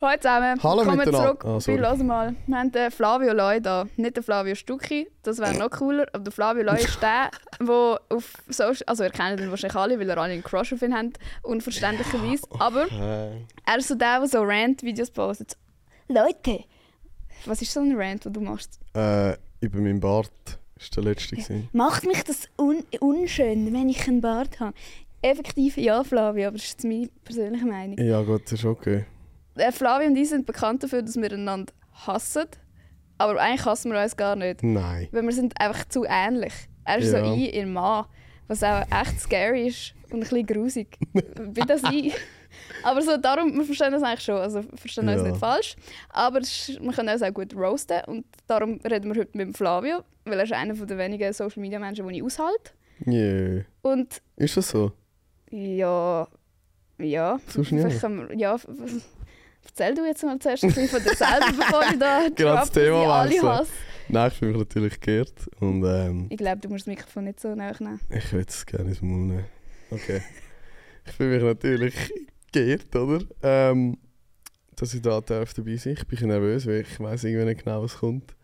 Hallo zusammen, Hallo kommen miteinander. zurück Ah, bei sorry. Los mal. Wir haben den Flavio Loy da, nicht den Flavio Stucki, das wäre noch cooler, aber der Flavio Loy ist der, der auf Social, also ihr kennt ihn wahrscheinlich alle, weil ihr alle einen Crush auf ihn habt, unverständlicherweise, aber er ist so der, der so Rant-Videos postet. Leute, was ist so ein Rant, den du machst? äh, über meinen Bart ist der letzte. gewesen. Macht mich das un unschön, wenn ich einen Bart habe? Effektiv ja, Flavio, aber das ist jetzt meine persönliche Meinung. Ja gut, das ist okay. Äh, Flavio und ich sind bekannt dafür, dass wir einander hassen. Aber eigentlich hassen wir uns gar nicht. Nein. Weil wir sind einfach zu ähnlich. Er ist Ja. so ich in Mann. Was auch echt scary ist und ein bisschen grusig. Wie das ich. Aber so, darum, wir verstehen das eigentlich schon. Also wir verstehen uns Ja. nicht falsch. Aber ist, wir können uns auch gut roasten. Und darum reden wir heute mit dem Flavio. Weil er ist einer der wenigen Social Media Menschen, die ich aushalte. Yeah. Und Ist das so? ja. Ja. Sonst nicht. Vielleicht können wir, ja. Erzähl du jetzt mal zuerst ein bisschen von dir selber, bevor ich da Genau das Thema alle hasse. Nein, ich fühle mich natürlich geehrt. Und ähm, Ich glaube, du musst das Mikrofon nicht so nahe nehmen. ich würde es gerne ins Maul nehmen. Okay. ich fühle mich natürlich geehrt, oder? Ähm, dass ich da darf dabei sein Ich bin nervös, weil ich weiß irgendwie nicht genau, was kommt.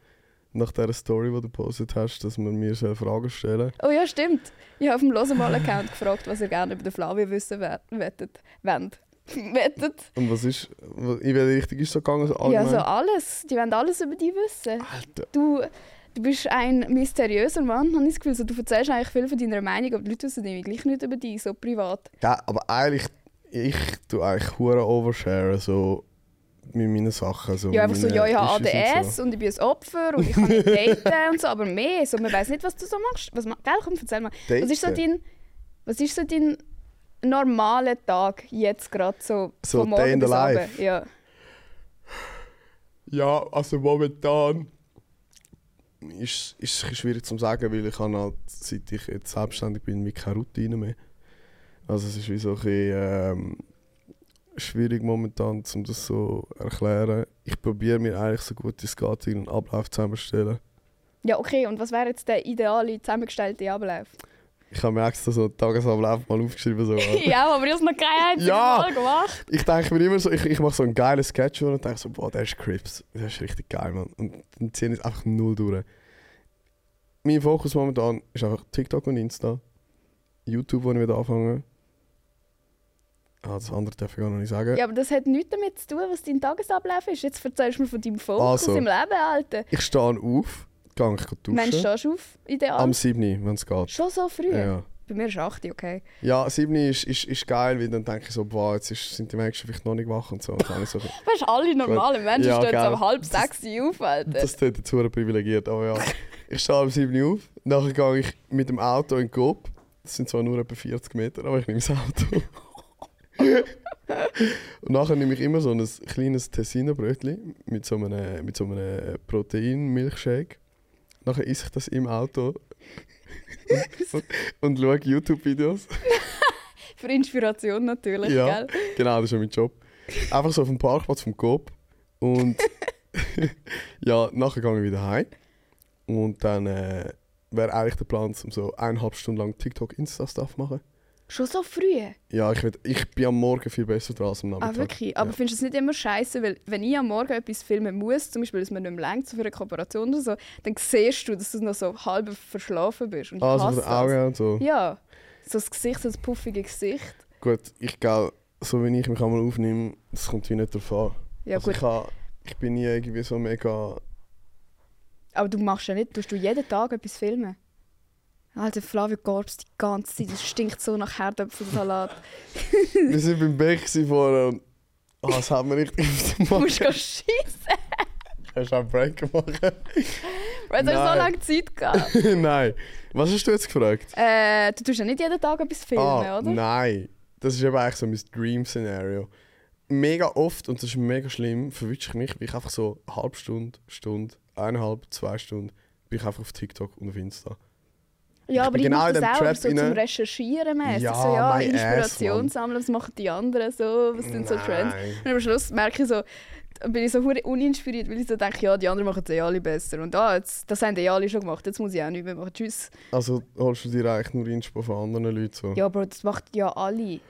Nach dieser Story, die du gepostet hast, dass man mir so Fragen stellen Oh ja, stimmt. Ich habe auf dem Losenmal-Account gefragt, was ihr gerne über den Flavio wissen wer- wettet. Und was ist, in welche Richtung ist es so gegangen? So Ja, so alles. Die wollen alles über dich wissen. Alter. Du, du bist ein mysteriöser Mann, habe ich das Gefühl. So, du erzählst eigentlich viel von deiner Meinung, aber die Leute wissen irgendwie gleich nicht über dich, so privat. Ja, aber eigentlich, ich tue eigentlich hure oversharen, so mit meinen Sachen. So Ja, einfach so, ja, ich habe Issues und ADS und ich bin ein Opfer und ich kann nicht daten und so, aber mehr. So, man weiß nicht, was du so machst. Was, gell, komm, erzähl mal. So. Was ist so Daten. dein, was ist so dein normaler Tag jetzt gerade so, So von morgen bis life. Abend? Ja. Ja, also momentan ist, ist es schwierig zu sagen, weil ich habe halt, seit ich jetzt selbstständig bin, wie keine Routine mehr. Also es ist wie so ein bisschen, ähm, schwierig momentan, um das so zu erklären. Ich probiere mir eigentlich so gut es geht einen Ablauf zusammenzustellen. ja, okay. Und was wäre jetzt der ideale, zusammengestellte Ablauf? Ich habe mir extra so einen Tagesablauf mal aufgeschrieben. So. ja, aber ich habe es noch kein einziges Ja. Mal gemacht. Ich denke mir immer so, ich, ich mache so einen geilen Sketch und denke so, boah, der ist Crips. Der ist richtig geil, Mann. Und dann ziehen es einfach null durch. Mein Fokus momentan ist einfach TikTok und Insta. YouTube, wo ich wieder anfange. Ah, das andere darf ich gar noch nicht sagen. Ja, aber das hat nichts damit zu tun, was dein Tagesablauf ist. Jetzt erzählst du mir von deinem Fokus Also. im Leben, Alter. Ich stehe auf, gehe ich duschen. Mensch, stehst du auf, ideal? Am 7. wenn es geht. Schon so früh? Ja. Bei mir ist 8, okay. Ja, 7 ist, ist, ist geil, weil dann denke ich so, boah, jetzt ist, sind die Menschen vielleicht noch nicht wach und so. Und dann so Weißt du, alle normalen Menschen Ja, stehen so um halb sechs auf, Alter. Das tut hure privilegiert, aber ja. Ich stehe um 7 Uhr auf, nachher gehe ich mit dem Auto in Coop. Das sind zwar nur etwa 40 Meter, aber ich nehme das Auto. Und nachher nehme ich immer so ein kleines Tessiner-Brötchen mit so einem, mit so einem Protein-Milchshake. Nachher esse ich das im Auto und, und schaue YouTube-Videos. Für Inspiration natürlich, Ja. gell? Genau, das ist ja mein Job. Einfach so auf dem Parkplatz vom Coop. Und ja, nachher gehe ich wieder heim. Und dann äh, wäre eigentlich der Plan, um so eineinhalb Stunden lang TikTok-Insta-Stuff zu machen. Schon so früh? Ja, ich, würd, ich bin am Morgen viel besser dran als am Nachmittag. Ah, wirklich? Aber Ja. findest du es nicht immer scheiße, weil wenn ich am Morgen etwas filmen muss, zum Beispiel, dass man nicht mehr so für eine Kooperation oder so, dann siehst du, dass du noch so halb verschlafen bist. Und von den Augen und so. Ja. So das Gesicht, so das puffige Gesicht. Gut, ich glaube, so wie ich mich einmal aufnehme, das kommt wie nicht drauf an. Ja also gut, ich, ha, ich bin nie irgendwie so mega... aber du machst ja nicht, tust du jeden Tag etwas filmen? Alter, Flavio Gorbs die ganze Zeit, das stinkt so nach Herdöpfelsalat. Wir sind beim gewesen vorher und... Ah, das hat mir richtig auf den Du musst schiessen. Hast du einen Break gemacht? Weil du hast so lange Zeit gehabt. Nein. Was hast du jetzt gefragt? äh, du tust ja nicht jeden Tag etwas filmen, ah, oder? Nein. Das ist eben eigentlich so mein Dream-Szenario. Mega oft, und das ist mega schlimm, verwünsche ich mich, wie ich einfach so eine halbe Stunde, Stunde, eineinhalb, zwei Stunden, bin ich einfach auf TikTok und auf Insta. Ja, Ich aber ich genau in das auch so zum. Recherchieren mäßig. Ja, so, ja, Inspiration sammeln, was machen die anderen so, was sind so Trends. Nein. Und am Schluss merke ich so, bin ich so hure uninspiriert, weil ich so denke, ja, die anderen machen es eh alle besser. Und ah, jetzt, das haben die alle schon gemacht, jetzt muss ich auch nicht mehr machen. Tschüss. Also holst du dir eigentlich nur Inspo von anderen Leuten so? Ja, Bro, das macht ja alle.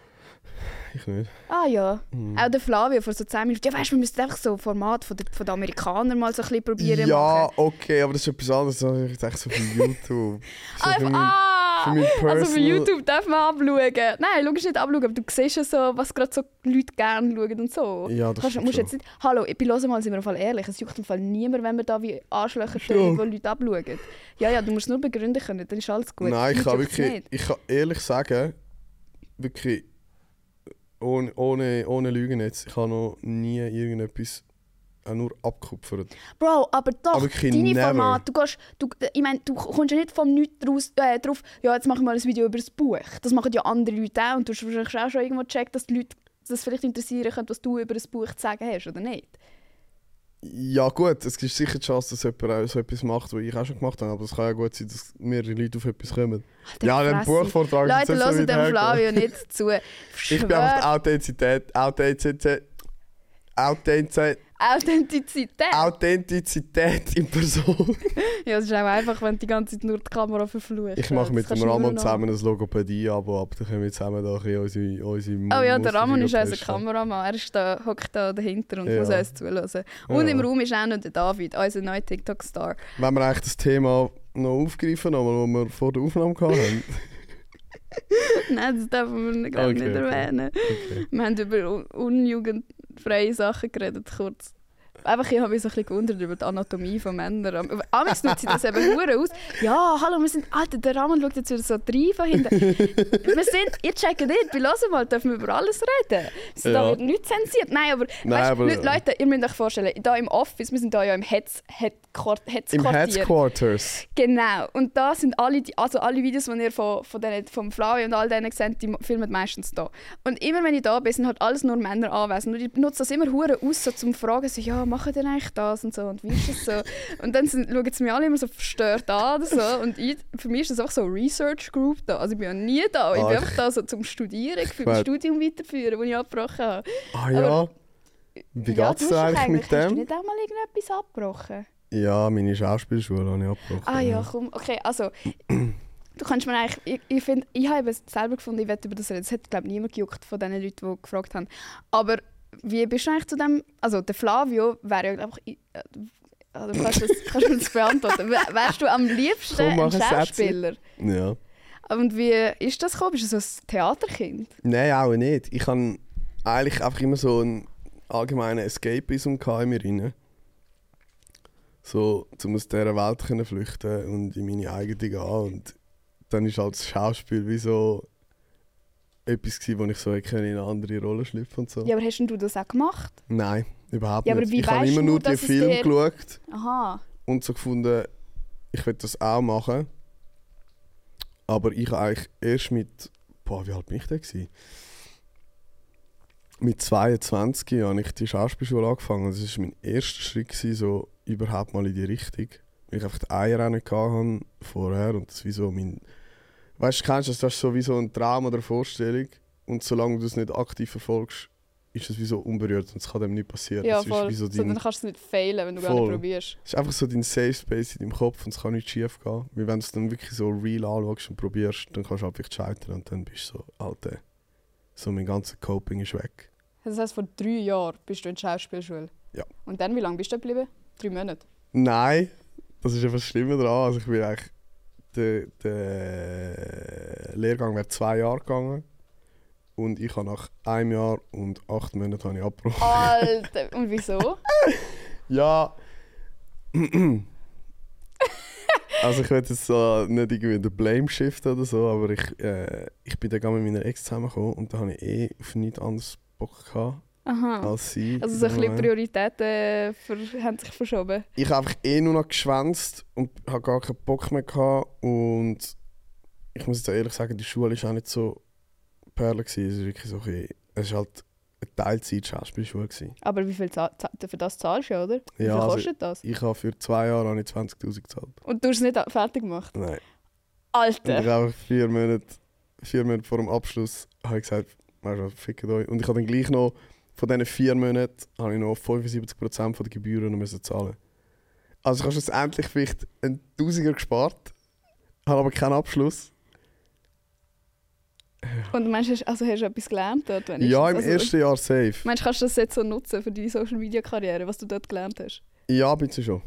Ich nicht. Ah ja. Mhm. Auch der Flavio vor so 10 Minuten. Ja, weißt du, wir müssen einfach so ein Format von den, von den Amerikanern mal so ein bisschen probieren Ja, machen. okay, aber das ist etwas anderes. Das jetzt echt so von YouTube. So Ah, für mein, ah! für mein Personal... Also auf YouTube darf man abschauen. Nein, schau nicht abschauen, aber du siehst ja so, was gerade so Leute gerne schauen und so. Ja, das Kannst, stimmt musst jetzt nicht, Hallo, ich bin los mal, sind wir Fall ehrlich. Es juckt im Fall niemand, wenn wir da wie Arschlöcher tönen, die Leute abschauen. Ja, ja, du musst nur begründen können, dann ist alles gut. Nein, ich kann wirklich, nicht. ich kann ehrlich sagen, wirklich ohne, ohne, ohne Lügen jetzt, ich habe noch nie irgendetwas auch nur abgekupfert. Bro, aber doch, Aber deine. Formate, du gehst, du, ich meine, du kommst ja nicht vom Nichts draus, äh, drauf, ja, jetzt mache ich mal ein Video über das Buch. Das machen ja andere Leute auch und du hast wahrscheinlich auch schon irgendwo gecheckt, dass die Leute das vielleicht interessieren könnte, was du über das Buch zu sagen hast, oder nicht? Ja gut, es gibt sicher die Chance, dass jemand auch so etwas macht, was ich auch schon gemacht habe, aber es kann ja gut sein, dass mehrere Leute auf etwas kommen. Alter, ja, den. Buchvortrag Leute, so hören weit dem. Flavio nicht zu. Ich bin einfach die Authentizität, Authentizität, Authentizität, Authentizität. Authentizität in Person. ja, es ist auch einfach, wenn die ganze Zeit nur die Kamera verfluchst. Ich mache mit dem Ramon zusammen ein Logopädie-Abo ab, dann können wir zusammen da ein unsere, unsere Oh ja, der Ramon ist unser. Kameramann. Er ist da, hockt da dahinter und Ja. muss uns zuhören. Und Ja. im Raum ist auch noch der David, unser neuer TikTok-Star. Wenn wir eigentlich das Thema noch aufgreifen, nochmal, das wir vor der Aufnahme hatten. Nein, das wir glaub, ich, Okay, nicht erwähnen. Okay. Wir haben über un unjugendfreie Sachen geredet, kurz. Einfach, ich habe mich so ein bisschen gewundert über die Anatomie von Männern. Amigs nutzt sie das eben hure aus. Ja, hallo, wir sind... Alter, der Ramon schaut jetzt wieder so rein von hinten. wir sind... Ihr checkt nicht, bei «Hören mal» dürfen wir über alles reden. So, Da Ja. wird nichts zensiert. Nein, aber... Nein, weißt, aber- Le- Leute, ihr müsst euch vorstellen, da im Office, wir sind da ja im Hetz... Het Im Hetzquartier. Headquarters. Genau. Und da sind alle, die, also alle Videos, die ihr von, von denen, vom Flavio und all denen seht, die filmen meistens da. Und immer wenn ich da bin, sind halt alles nur Männer anwesend. Und ich benutze das immer hure aus, so zum fragen, so, ja, machen denn eigentlich das und so und wie ist das so? und dann sind, schauen sie mich alle immer so verstört an oder so. Und ich, für mich ist das auch so eine Research Group da. Also ich bin ja nie da. Ich bin Ah, einfach da so zum Studieren, für mein. Studium weiterführen, das ich abgebrochen habe. Ah ja. Aber- Wie ja, dir hast doch eigentlich mit Hast du dem? nicht auch mal irgendetwas abgebrochen? Ja, meine Schauspielschule habe ich abgebrochen. Ah ja, komm. Okay, also... Du kannst mir eigentlich... Ich, ich, find, ich habe selber gefunden, ich werde über das reden. Es hat, glaube ich, niemand gejuckt von den Leuten, die gefragt haben. Aber wie bist du eigentlich zu dem... Also der Flavio wäre ja, glaube ich... äh, Also kannst du das, kannst du mir das beantworten? Wär- Wärst du am liebsten Komm, ein. Schauspieler? Ja. Und wie ist das gekommen? Bist du so ein Theaterkind? Nein, auch nicht. Ich habe eigentlich einfach immer so einen allgemeinen Escapism in mir rein. So, um aus dieser Welt zu flüchten und in meine eigene gehen. Und dann ist halt das Schauspiel wie so etwas gewesen, wo ich so hätte können in eine andere Rolle schlüpfen und so. Ja, aber hast denn du das auch gemacht? Nein, überhaupt Ja, nicht. ich habe immer nur es Filme dir- geschaut Aha. und so gefunden, ich will das auch machen. Aber ich habe eigentlich erst mit, boah, wie alt bin ich denn gewesen? Mit 22 habe ich die Schauspielschule angefangen. Das war mein erster Schritt, gewesen, so überhaupt mal in die Richtung. Weil ich einfach die Eier nicht hatte vorher und das wie so mein... Weißt du, kennst du das? Das ist so wie so ein Traum oder eine Vorstellung. Und solange du es nicht aktiv verfolgst, ist es wie so unberührt und es kann dem nicht passieren. Ja, das voll. so so, dein, dann kannst du es nicht failen, wenn du gar nicht Voll. probierst. es ist einfach so dein Safe Space in deinem Kopf und es kann nicht schief gehen. Weil wenn du es dann wirklich so real anschaust und probierst, dann kannst du einfach scheitern und dann bist du so, Alter, so mein ganzer Coping ist weg. Das heisst, vor drei Jahren bist du in der Schauspielschule? Ja. Und dann, wie lange bist du da geblieben? Drei Monate? Nein, das ist etwas Schlimmer dran. Also ich bin eigentlich, der, der Lehrgang wäre zwei Jahre gegangen und ich habe nach einem Jahr und acht Monaten habe ich abgebrochen. Alter! Und wieso? Ja. also ich will jetzt so nicht irgendwie den Blame Shift oder so, aber ich, äh, ich bin dann mit meiner Ex zusammengekommen und da habe ich eh auf nichts anderes Bock gehabt Aha. als sie. Also so ein bisschen. Prioritäten ver haben sich verschoben. Ich habe einfach eh nur noch geschwänzt und habe gar keinen Bock mehr gehabt und ich muss jetzt ehrlich sagen, die Schule war auch nicht so Perle gewesen. Es ist wirklich so ein es ist halt eine Teilzeit-Schauspielschule. Aber wie viel za za für das zahlst du, oder? Wie Ja, viel also- kostet das? Ich habe für zwei Jahre habe ich 20'000 gezahlt. Und du hast es nicht fertig gemacht? Nein. Und Alter! ich habe vier Monate, vier Monate vor dem Abschluss habe ich gesagt, weißt du fickt euch. Und ich habe dann gleich noch, von diesen vier Monaten, habe ich noch 75% von der Gebühren müssen zahlen. Also ich habe schlussendlich vielleicht einen Tausiger gespart, habe aber keinen Abschluss. Und meinst du, hast- also hast du etwas gelernt dort? Wenn Ja, im also, ersten Jahr safe. Meinst du, kannst du das jetzt so nutzen für deine Social-Media-Karriere, was du dort gelernt hast? Ja, bisschen schon.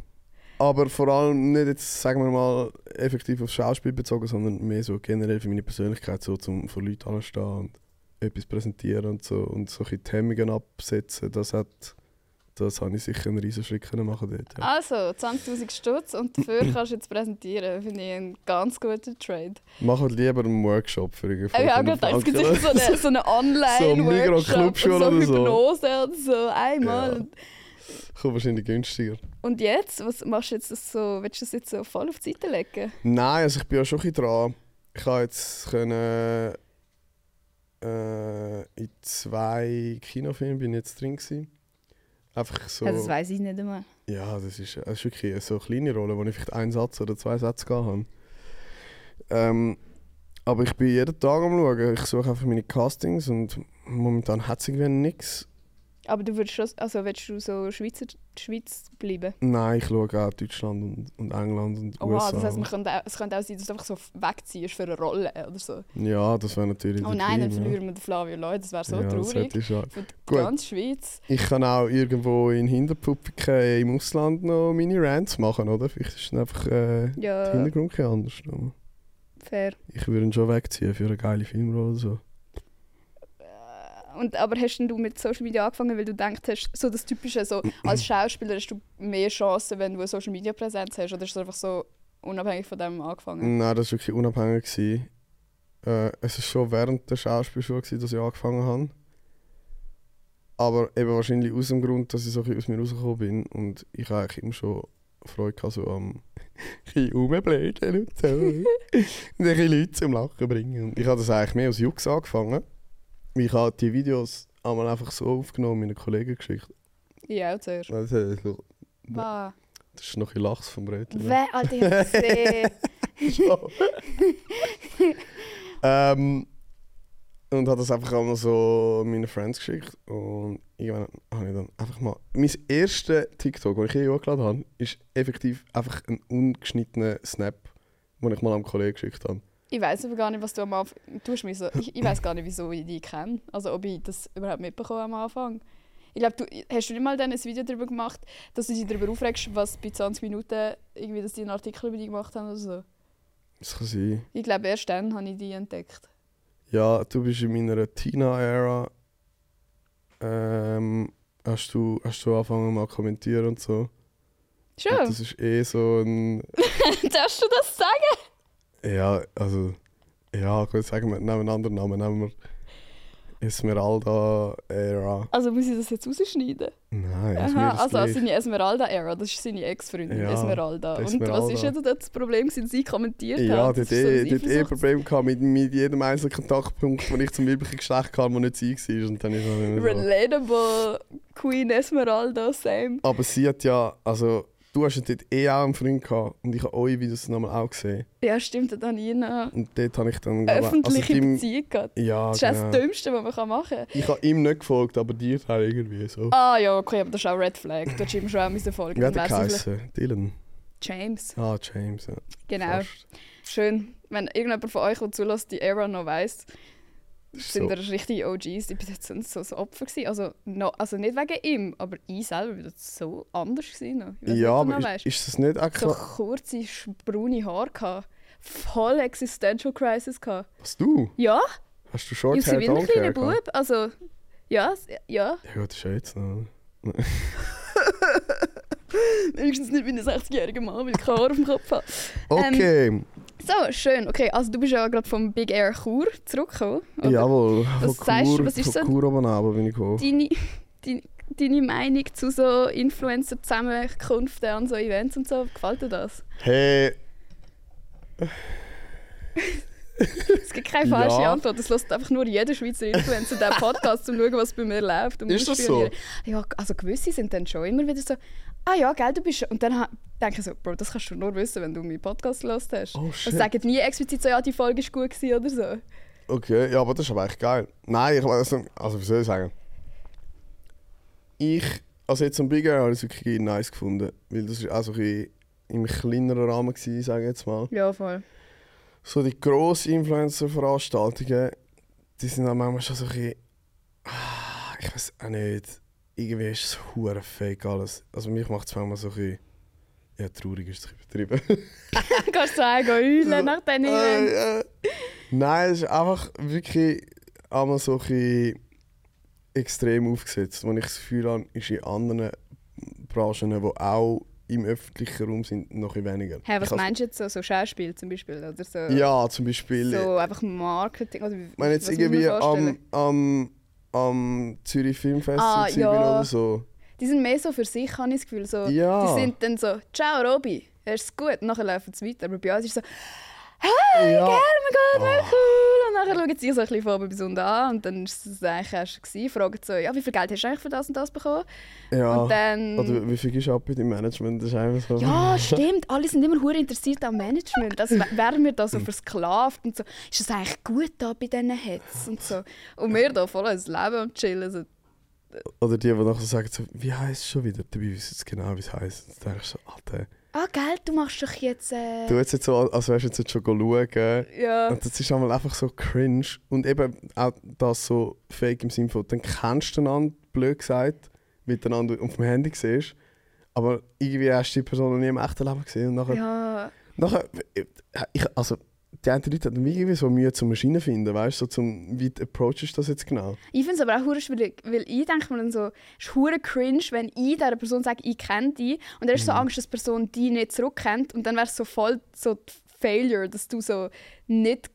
Aber vor allem nicht jetzt, sagen wir mal, effektiv aufs Schauspiel bezogen, sondern mehr so generell für meine Persönlichkeit, so zum vor Leuten anstehen und etwas präsentieren und so und so ein Hemmungen absetzen, das hat, das habe ich sicher einen riesen Schritt machen dort. Ja. Also, 20'000 Stutz und dafür kannst du jetzt präsentieren. Finde ich einen ganz guten Trade. Mach halt lieber einen Workshop für irgendwie Ich habe gedacht, es gibt sicher so eine, so eine Online-Workshop So so. Hypnose oder so, einmal. Ja. Kommt wahrscheinlich günstiger. Und jetzt, was machst du jetzt das so, willst du das jetzt so voll auf die Seite legen? Nein, also ich bin ja schon ein bisschen dran. Ich habe jetzt können, äh, in zwei Kinofilmen bin ich jetzt drin gewesen. Einfach so. Also, das weiß ich nicht einmal. Ja, das ist, das ist wirklich so eine kleine Rolle, wo ich vielleicht einen Satz oder zwei Sätze gehabt habe. Ähm, aber ich bin jeden Tag am Schauen. Ich suche einfach meine Castings und momentan hat es irgendwie nichts. Aber du würdest schon, also willst du so Schweizer, Schweiz bleiben? Nein, ich schaue auch Deutschland und, und England und Oh, USA. das heisst, man könnte auch, es könnte auch sein, dass du einfach so wegziehst für eine Rolle oder so. ja, das wäre natürlich Oh der nein, dann Dream, verlieren wir den Flavio Leute, das wäre so ja. ja, das traurig. ich schon. Für die Gut. ganze Schweiz. Ich kann auch irgendwo in Hinterpuppiken im Ausland noch meine Rants machen, oder? Vielleicht ist dann einfach äh, der Ja, Hintergrund kein anders. Fair. Ich würde ihn schon wegziehen für eine geile Filmrolle oder so. Und, aber hast denn du mit Social Media angefangen, weil du gedacht hast, so das Typische, so, als Schauspieler hast du mehr Chancen, wenn du eine Social Media Präsenz hast? Oder ist es einfach so unabhängig von dem angefangen? Nein, das war wirklich unabhängig. Gewesen. Äh, es war schon während der Schauspielschule, gewesen, dass ich angefangen habe. Aber eben wahrscheinlich aus dem Grund, dass ich so aus mir rausgekommen bin. Und ich habe eigentlich immer schon Freude gehabt, so am rumbläden und so. und ein Leute zum Lachen bringen. Und ich habe das eigentlich mehr als Jux angefangen. Ich habe die Videos einmal einfach so aufgenommen meinen Kollegen geschickt. Ja, auch zuerst. Also, so- Wow. das ist noch ein Lachs vom Brötchen. Wer, Alter, ich hab's gesehen. Ähm, und habe das einfach einmal so meinen Friends geschickt. Und irgendwann habe ich dann einfach mal. Mein erster TikTok, den ich je hochgeladen habe, ist effektiv einfach ein ungeschnittener Snap, den ich mal am Kollegen geschickt habe. Ich weiß aber gar nicht, was du am Anfang. Du hast mich so, ich, ich weiß gar nicht, wieso ich dich kenne. Also, ob ich das überhaupt mitbekommen am Anfang. Ich glaube, du hast du nicht mal dann ein Video darüber gemacht, dass du dich darüber aufregst, was bei 20 Minuten irgendwie, dass die einen Artikel über dich gemacht haben oder so. Das kann sein. Ich glaube, erst dann habe ich die entdeckt. Ja, du bist in meiner Tina-Ära. Ähm, hast, du, hast du angefangen mal kommentieren und so. Schon? Und das ist eh so ein. Darfst du das sagen? Ja, also. Ja, gut, sagen wir, nehmen einen anderen Namen. Nehmen wir Esmeralda Era. Also muss ich das jetzt rausschneiden? Nein, Aha, also gleich. seine Esmeralda-Ära, das ist seine Ex-Freundin Ja, Esmeralda. Und was Esmeralda. ist denn das Problem, dass sie kommentiert Ja, hat? die Das so hat ein eh, Probleme gehabt mit, mit jedem einzelnen Kontaktpunkt, den ich zum weiblichen Geschlecht hatte, der nicht sie war. Und dann ist mehr so. Relatable Queen Esmeralda, same. Aber sie hat ja, also, du hast ja dort eh auch einen Freund gehabt und ich habe eure Videos nochmal auch gesehen. Ja, stimmt, dann habe ich eine Und dort habe ich dann, öffentliche also, Beziehung gehabt. Ja, Das ist das genau. Dümmste, was man machen kann. Ich habe ihm nicht gefolgt, aber dir halt irgendwie so. Ah ja, okay, aber das ist auch Red Flag. Du hättest ihm schon auch müssen folgen Wie hat er geheißen? Dylan. James, Ah, James, ja. genau. Fast. Schön. Wenn irgendjemand von euch, der zulässt, die Era noch weiss, Das sind so. richtige OGs. Ich bin jetzt so, so, so Opfer gewesen. Also, no, also nicht wegen ihm, aber ich selber bin das so anders gewesen. Ich Ja, aber ist, ist das nicht eigentlich so so, kurze, braune Haare gehabt. Voll Existential Crisis gehabt. was du? Ja, Hast du Short Jussi Hair, wie ein kleiner? Bub. Also, ja, ja. Ja gut, das ist ja jetzt noch. Wenigstens nicht wie ein 60-jähriger Mann, weil ich keine Haare auf dem Kopf habe. Okay, So, schön. Okay, also du bist ja gerade vom Big Air Chur zurückgekommen. oder? jawohl. Was von sagst du, Chur, was ist von so- Chur oben runter bin ich gekommen. Deine, deine, deine Meinung zu so Influencer-Zusammenkünften an so Events und so, gefällt dir das? Hey, Es gibt keine falsche Ja. Antwort. Es lässt einfach nur jeder Schweizer Influencer diesen Podcast, um zu schauen, was bei mir läuft. und Ist das so? Ja, also gewisse sind dann schon immer wieder so, ah ja, gell, du bist... Und dann denke ich so, Bro, das kannst du nur wissen, wenn du meinen Podcast gehört hast. Oh, Also shit. sagen nie explizit so, ja, die Folge war gut gewesen oder so. okay, ja, aber das ist aber echt geil. Nein, ich weiß nicht, also wie soll ich sagen? Ich, also jetzt am Big Air habe ich es wirklich nice gefunden, weil das ist auch so ein bisschen im kleineren Rahmen gewesen, sage ich jetzt mal. Ja, voll. So die grossen Influencer-Veranstaltungen, die sind dann manchmal schon so ein bisschen, ah, ich weiß auch nicht, irgendwie ist es hure fake alles. Also mich macht es manchmal so ein bisschen, ja traurig ist es übertrieben. Kannst du sagen, heulen nach diesen? Äh, äh. Nein, es ist einfach wirklich einmal so ein bisschen extrem aufgesetzt. Wo ich das Gefühl habe, ist in anderen Branchen, die auch im öffentlichen Raum sind, noch ein weniger. Hey, was Ich meinst du jetzt so, so Schauspiel zum Beispiel? Oder so, Ja, zum Beispiel. so einfach Marketing? Oder Ich meine jetzt irgendwie am, am, am Zürich Filmfest Ah, ja. oder so. Die sind mehr so für sich, habe ich das Gefühl. So, Ja. Die sind dann so, ciao Robi, ist es gut? Nachher laufen sie weiter. Aber bei uns ist es so, ja. oh mein Gott, wie cool. Und nachher schauen sie so ein bisschen von bis unten an. Und dann ist es eigentlich schon gewesen. Fragen so, ja, wie viel Geld hast du eigentlich für das und das bekommen? ja. Und dann... Oder wie viel ist ab mit dem Management? Das ist einfach so. ja, stimmt. Alle sind immer hure interessiert am Management. Also, w- werden wir da so versklavt und so. Ist das eigentlich gut da bei diesen Hits und so. Und wir da voll ins Leben und chillen. So. Oder die, die nachher sagen, so, wie heisst es schon wieder? Dabei wissen sie genau, wie es heisst. Dann denke ich so, Alter. Ah, Geld, du machst doch jetzt... Äh... Du jetzt jetzt so, als wärst du jetzt schon schauen. Ja. Und das ist einmal einfach so cringe. Und eben auch das so fake im Sinne von, dann kennst du einander, blöd gesagt, miteinander auf dem Handy siehst. Aber irgendwie hast du die Person noch nie im echten Leben gesehen. Und nachher, Ja. nachher ich, also, die einen Leute hatten irgendwie so Mühe zum Maschinen finden, weißt du, so zum, wie approachest du das jetzt genau? Ich finde es aber auch hure schwierig, weil ich denke mir dann so, es ist hure cringe, wenn ich dieser Person sage, ich kenne die und dann ist so Mhm. Angst, dass die Person die nicht zurückkennt und dann wäre es so voll so die Failure, dass du so nicht,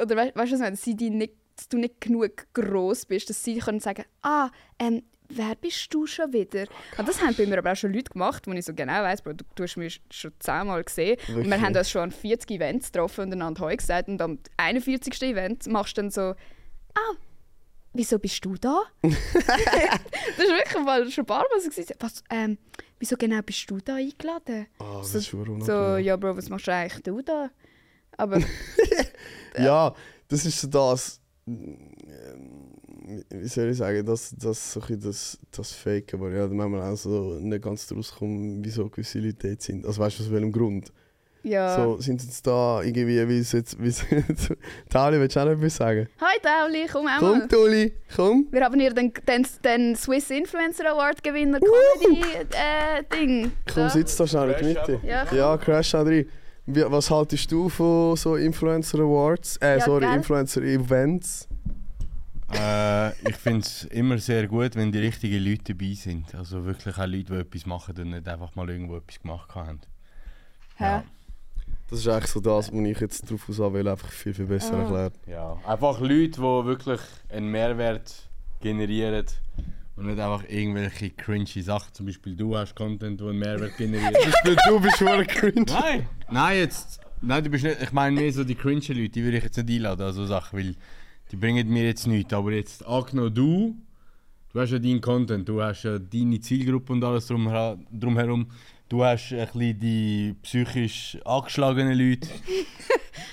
oder weißt du, was ich meine, dass, sie die nicht, dass du nicht genug groß bist, dass sie können sagen, ah, ähm, wer bist du schon wieder? Und das haben bei mir aber auch schon Leute gemacht, wo ich so genau weiss, Bro, du, du hast mich schon zehnmal gesehen und wir Wirklich? haben uns schon an 40 Events getroffen und einander Heu gesagt und am 41. Event machst du dann so, ah, wieso bist du da? das ist wirklich mal schon ein paar Mal so. gewesen. Was, ähm, wieso genau bist du da eingeladen? Ah, das So- ist schon So, ja, Bro, was machst du eigentlich du da? Aber Ja, das ist so das. Wie soll ich sagen, das, das, so ein bisschen das, das Fake, aber ja, manchmal auch so nicht ganz daraus kommen, wieso gewisse Leute dort sind. Also weißt du, aus welchem Grund? ja. So, sind sie jetzt da irgendwie, wie es jetzt. Wie es Tali, willst du auch noch etwas sagen? Hi Tauli, komm auch mal. Komm, Tuli, komm! Wir haben hier den, den, den Swiss Influencer Award Gewinner Comedy äh, Ding. Komm, sitz da schnell in der Mitte. Ja, Ja, crash da rein. Was haltest du von so Influencer Awards? Äh, Ja, sorry, gell? Influencer Events? Äh, ich finde es immer sehr gut, wenn die richtigen Leute dabei sind. Also wirklich auch Leute, die etwas machen und nicht einfach mal irgendwo etwas gemacht haben. Hä? Das ist eigentlich so das, was ich jetzt drauf aus will, einfach viel, viel besser Ah. erklärt. Ja, einfach Leute, die wirklich einen Mehrwert generieren und nicht einfach irgendwelche cringy Sachen. Zum Beispiel du hast Content, der einen Mehrwert generiert. Zum Beispiel du bist schon cringe. Nein! Nein, jetzt. Nein, du bist nicht. Ich meine mehr so die cringe Leute, die würde ich jetzt nicht einladen, also Sachen, weil die bringen mir jetzt nichts. Aber jetzt angenommen du, du hast ja deinen Content, du hast ja deine Zielgruppe und alles drum, drumherum. Du hast ein bisschen die psychisch angeschlagenen Leute.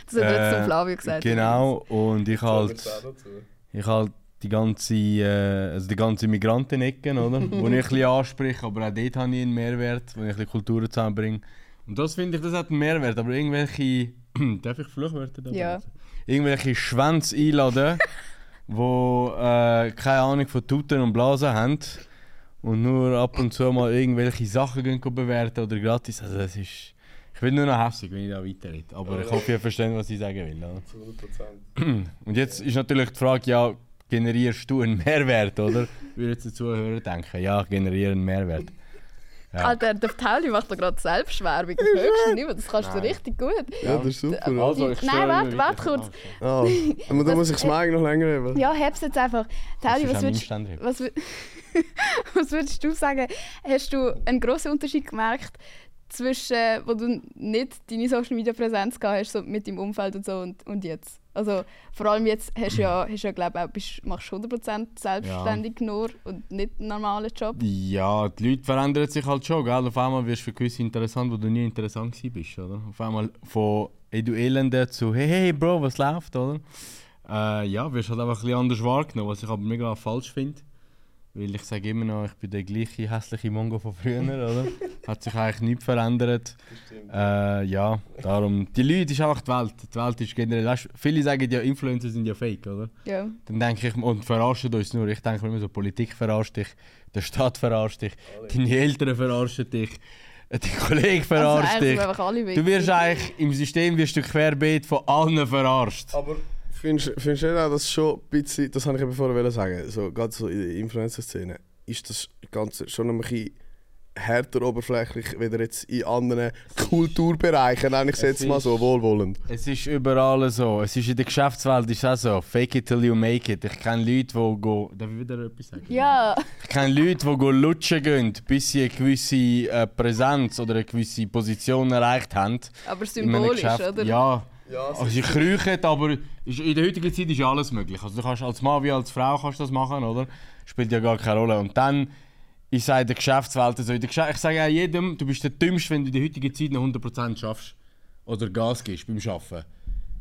Das hat er jetzt Äh, zum Flavio gesagt. Genau, und ich halt. Ich halt die ganze, äh, also die ganze Migranten-Ecken, oder? wo ich ein bisschen anspreche, aber auch dort habe ich einen Mehrwert, wo ich ein bisschen Kultur zusammenbringe. Und das finde ich, das hat einen Mehrwert, aber irgendwelche, darf ich Fluchwörter da Ja. benutzen? Irgendwelche Schwänze einladen, die äh, keine Ahnung von Tuten und Blasen haben und nur ab und zu mal irgendwelche Sachen gehen bewerten oder gratis, also das ist... Ich bin nur noch hässlich, wenn ich da weiterrede, aber ich hoffe, ihr versteht, was ich sagen will. Oder? Zu 100%. Und jetzt ist natürlich die Frage, ja, generierst du einen Mehrwert, oder? Würde jetzt der Zuhörer denken, ja, ich generiere einen Mehrwert. Ja. Alter, der Tauli macht da gerade Selbstwerbung auf höchstem Niveau. Das kannst du Nein. richtig gut. Ja, das ist super. Also, ich Nein, warte, warte kurz. Ah, aber da muss ich das Mic noch länger haben. Ja, hab's jetzt einfach. Tauli, was würdest, was, was würdest du sagen? Hast du einen grossen Unterschied gemerkt zwischen, wo du nicht deine Social Media Präsenz gehabt hast, so mit deinem Umfeld und so und, und jetzt? Also vor allem jetzt hast du ja, hast ja glaube auch, bist, machst 100% selbstständig nur und nicht einen normalen Job. Ja, die Leute verändern sich halt schon, gell? Auf einmal wirst du für gewisse interessant, wo du nie interessant bist, oder? Auf einmal von «Hey, du Elende» zu «Hey, hey, Bro, was läuft?» oder? Äh, ja, wirst halt einfach ein bisschen anders wahrgenommen, was ich aber mega falsch finde. Weil ich sage immer noch, ich bin der gleiche hässliche Mongo von früher, oder? Hat sich eigentlich nichts verändert. Äh, ja, darum. Die Leute ist einfach die Welt. Die Welt ist generell. Weißt, viele sagen ja, Influencer sind ja fake, oder? Ja. Dann denke ich, und verarschen uns nur. Ich denke immer so, Politik verarscht dich, der Staat verarscht dich, deine Eltern verarschen dich, äh, dein Kollege Also verarscht eigentlich dich. sind einfach alle Du wirst eigentlich im System wirst du querbeet von allen verarscht. Aber findest findest du nicht auch, dass schon ein bisschen, das habe ich eben vorher sagen, so, gerade so in der Influencer-Szene, ist das Ganze schon ein bisschen härter oberflächlich, wie jetzt in anderen Kulturbereichen, nenne ich es jetzt mal so, wohlwollend. Es ist überall so. Es ist in der Geschäftswelt ist auch so. Fake it till you make it. Ich kenne Leute, die go. Darf ich wieder etwas sagen? Ja. Ich kenne Leute, die go lutschen gehen, bis sie eine gewisse äh, Präsenz oder eine gewisse Position erreicht haben. Aber symbolisch, Geschäft. oder? Ja. Ja, Also sie kriechen, aber in der heutigen Zeit ist ja alles möglich. Also du kannst als Mann wie als Frau kannst das machen, oder? Spielt ja gar keine Rolle. Und dann ist es in der Geschäftswelt so. In der Geschäft ich sage auch jedem, du bist der Dümmste, wenn du in der heutigen Zeit noch 100% schaffst. Oder Gas gibst beim Arbeiten.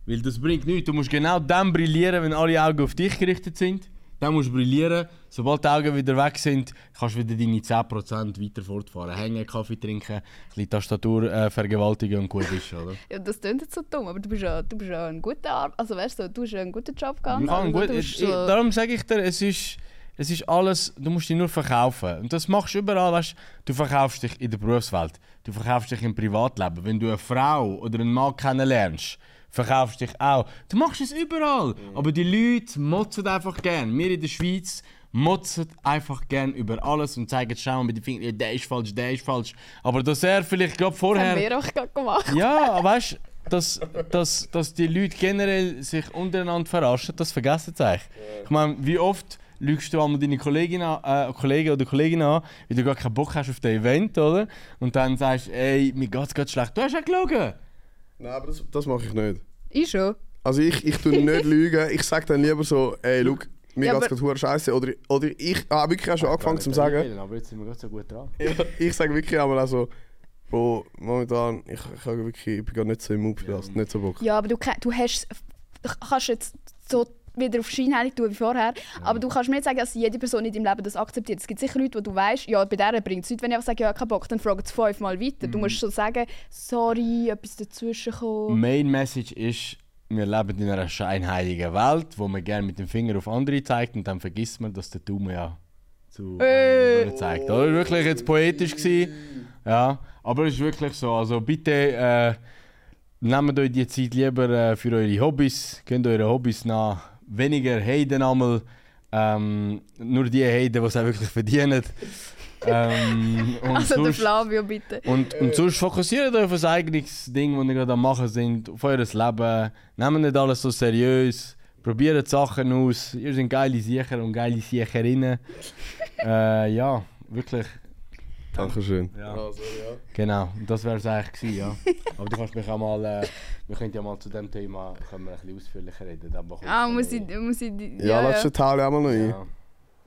Weil das bringt nichts. Du musst genau dann brillieren, wenn alle Augen auf dich gerichtet sind. Dann musst du brillieren. Sobald die Augen wieder weg sind, kannst du wieder deine 10% weiter fortfahren. Hängen, Kaffee trinken, ein bisschen Tastatur äh, vergewaltigen und gut ist, oder? Ja, das klingt jetzt so dumm, aber du bist ja, du bist ja ein guter Ar also weißt du, du hast ja einen guten Job gehabt. Ja, also, gut, ich, so, darum sage ich dir, es ist, es ist alles, du musst dich nur verkaufen. Und das machst du überall, weißt du, verkaufst dich in der Berufswelt, du verkaufst dich im Privatleben. Wenn du eine Frau oder einen Mann kennenlernst, verkaufst dich auch. Du machst es überall. Aber die Leute motzen einfach gern. Wir in der Schweiz motzen einfach gern über alles und zeigen, schau mal mit den Fingern, ja, der ist falsch, der ist falsch. Aber dass er vielleicht gerade das vorher... haben wir auch gerade gemacht. Ja, weißt du, dass, dass, dass die Leute generell sich untereinander verarschen, das vergessen sie eigentlich. Ich meine, wie oft lügst du einmal deine Kollegin an, äh, Kollegen oder Kollegin an, weil du gar keinen Bock hast auf das Event, oder? Und dann sagst du, ey, mir geht's gerade schlecht. Du hast ja gelogen! Nein, aber das, das mache ich nicht. Ich schon. Also ich, ich tue nicht lügen, ich sage dann lieber so, ey, schau, mir Ja, geht's gerade hure scheiße. Oder, oder ich habe wirklich auch schon angefangen zu sagen, Aber jetzt sind wir gerade so gut dran. ich, ich sage wirklich einmal auch so, Bro, momentan, ich, ich, wirklich, ich bin gerade nicht so im Mut für das, nicht so Bock. Ja, aber du, du hast, du kannst jetzt so wieder auf scheinheilig tun wie vorher, aber du kannst mir nicht sagen, dass jede Person in deinem Leben das akzeptiert. Es gibt sicher Leute, wo du weißt, ja, bei der bringt es nichts. Wenn ich einfach sage, ja, kein Bock, dann fragen sie fünfmal weiter. Mhm. Du musst schon sagen, sorry, etwas dazwischen kommen. Main Message ist, wir leben in einer scheinheiligen Welt, wo man gerne mit dem Finger auf andere zeigt und dann vergisst man, dass der Daumen ja zu Äh. anderen zeigt. Das war wirklich jetzt poetisch. Gewesen. Ja, aber es ist wirklich so. Also bitte äh, nehmt euch die Zeit lieber äh, für eure Hobbys. Könnt eure Hobbys nach. Weniger Heiden einmal. Ähm, nur die Heiden, die es auch wirklich verdienen. ähm, und Also der sonst- Flavio, bitte. und, und sonst fokussiert euch auf ein eigenes Ding, das ihr gerade am machen seid, auf euer Leben. Nehmt nicht alles so seriös. Probiert Sachen aus. Ihr seid geile Siecher und geile Siecherinnen. äh, ja, wirklich. Dankeschön. Ja. Also, ja. Genau, das wäre es eigentlich gewesen, ja. Aber du kannst mich auch mal, äh, wir können ja mal zu dem Thema können wir ein bisschen ausführlicher reden. dann bekommst Ah, muss ich, muss ich... Ja, Ja, den Teil auch mal noch ein. Ja.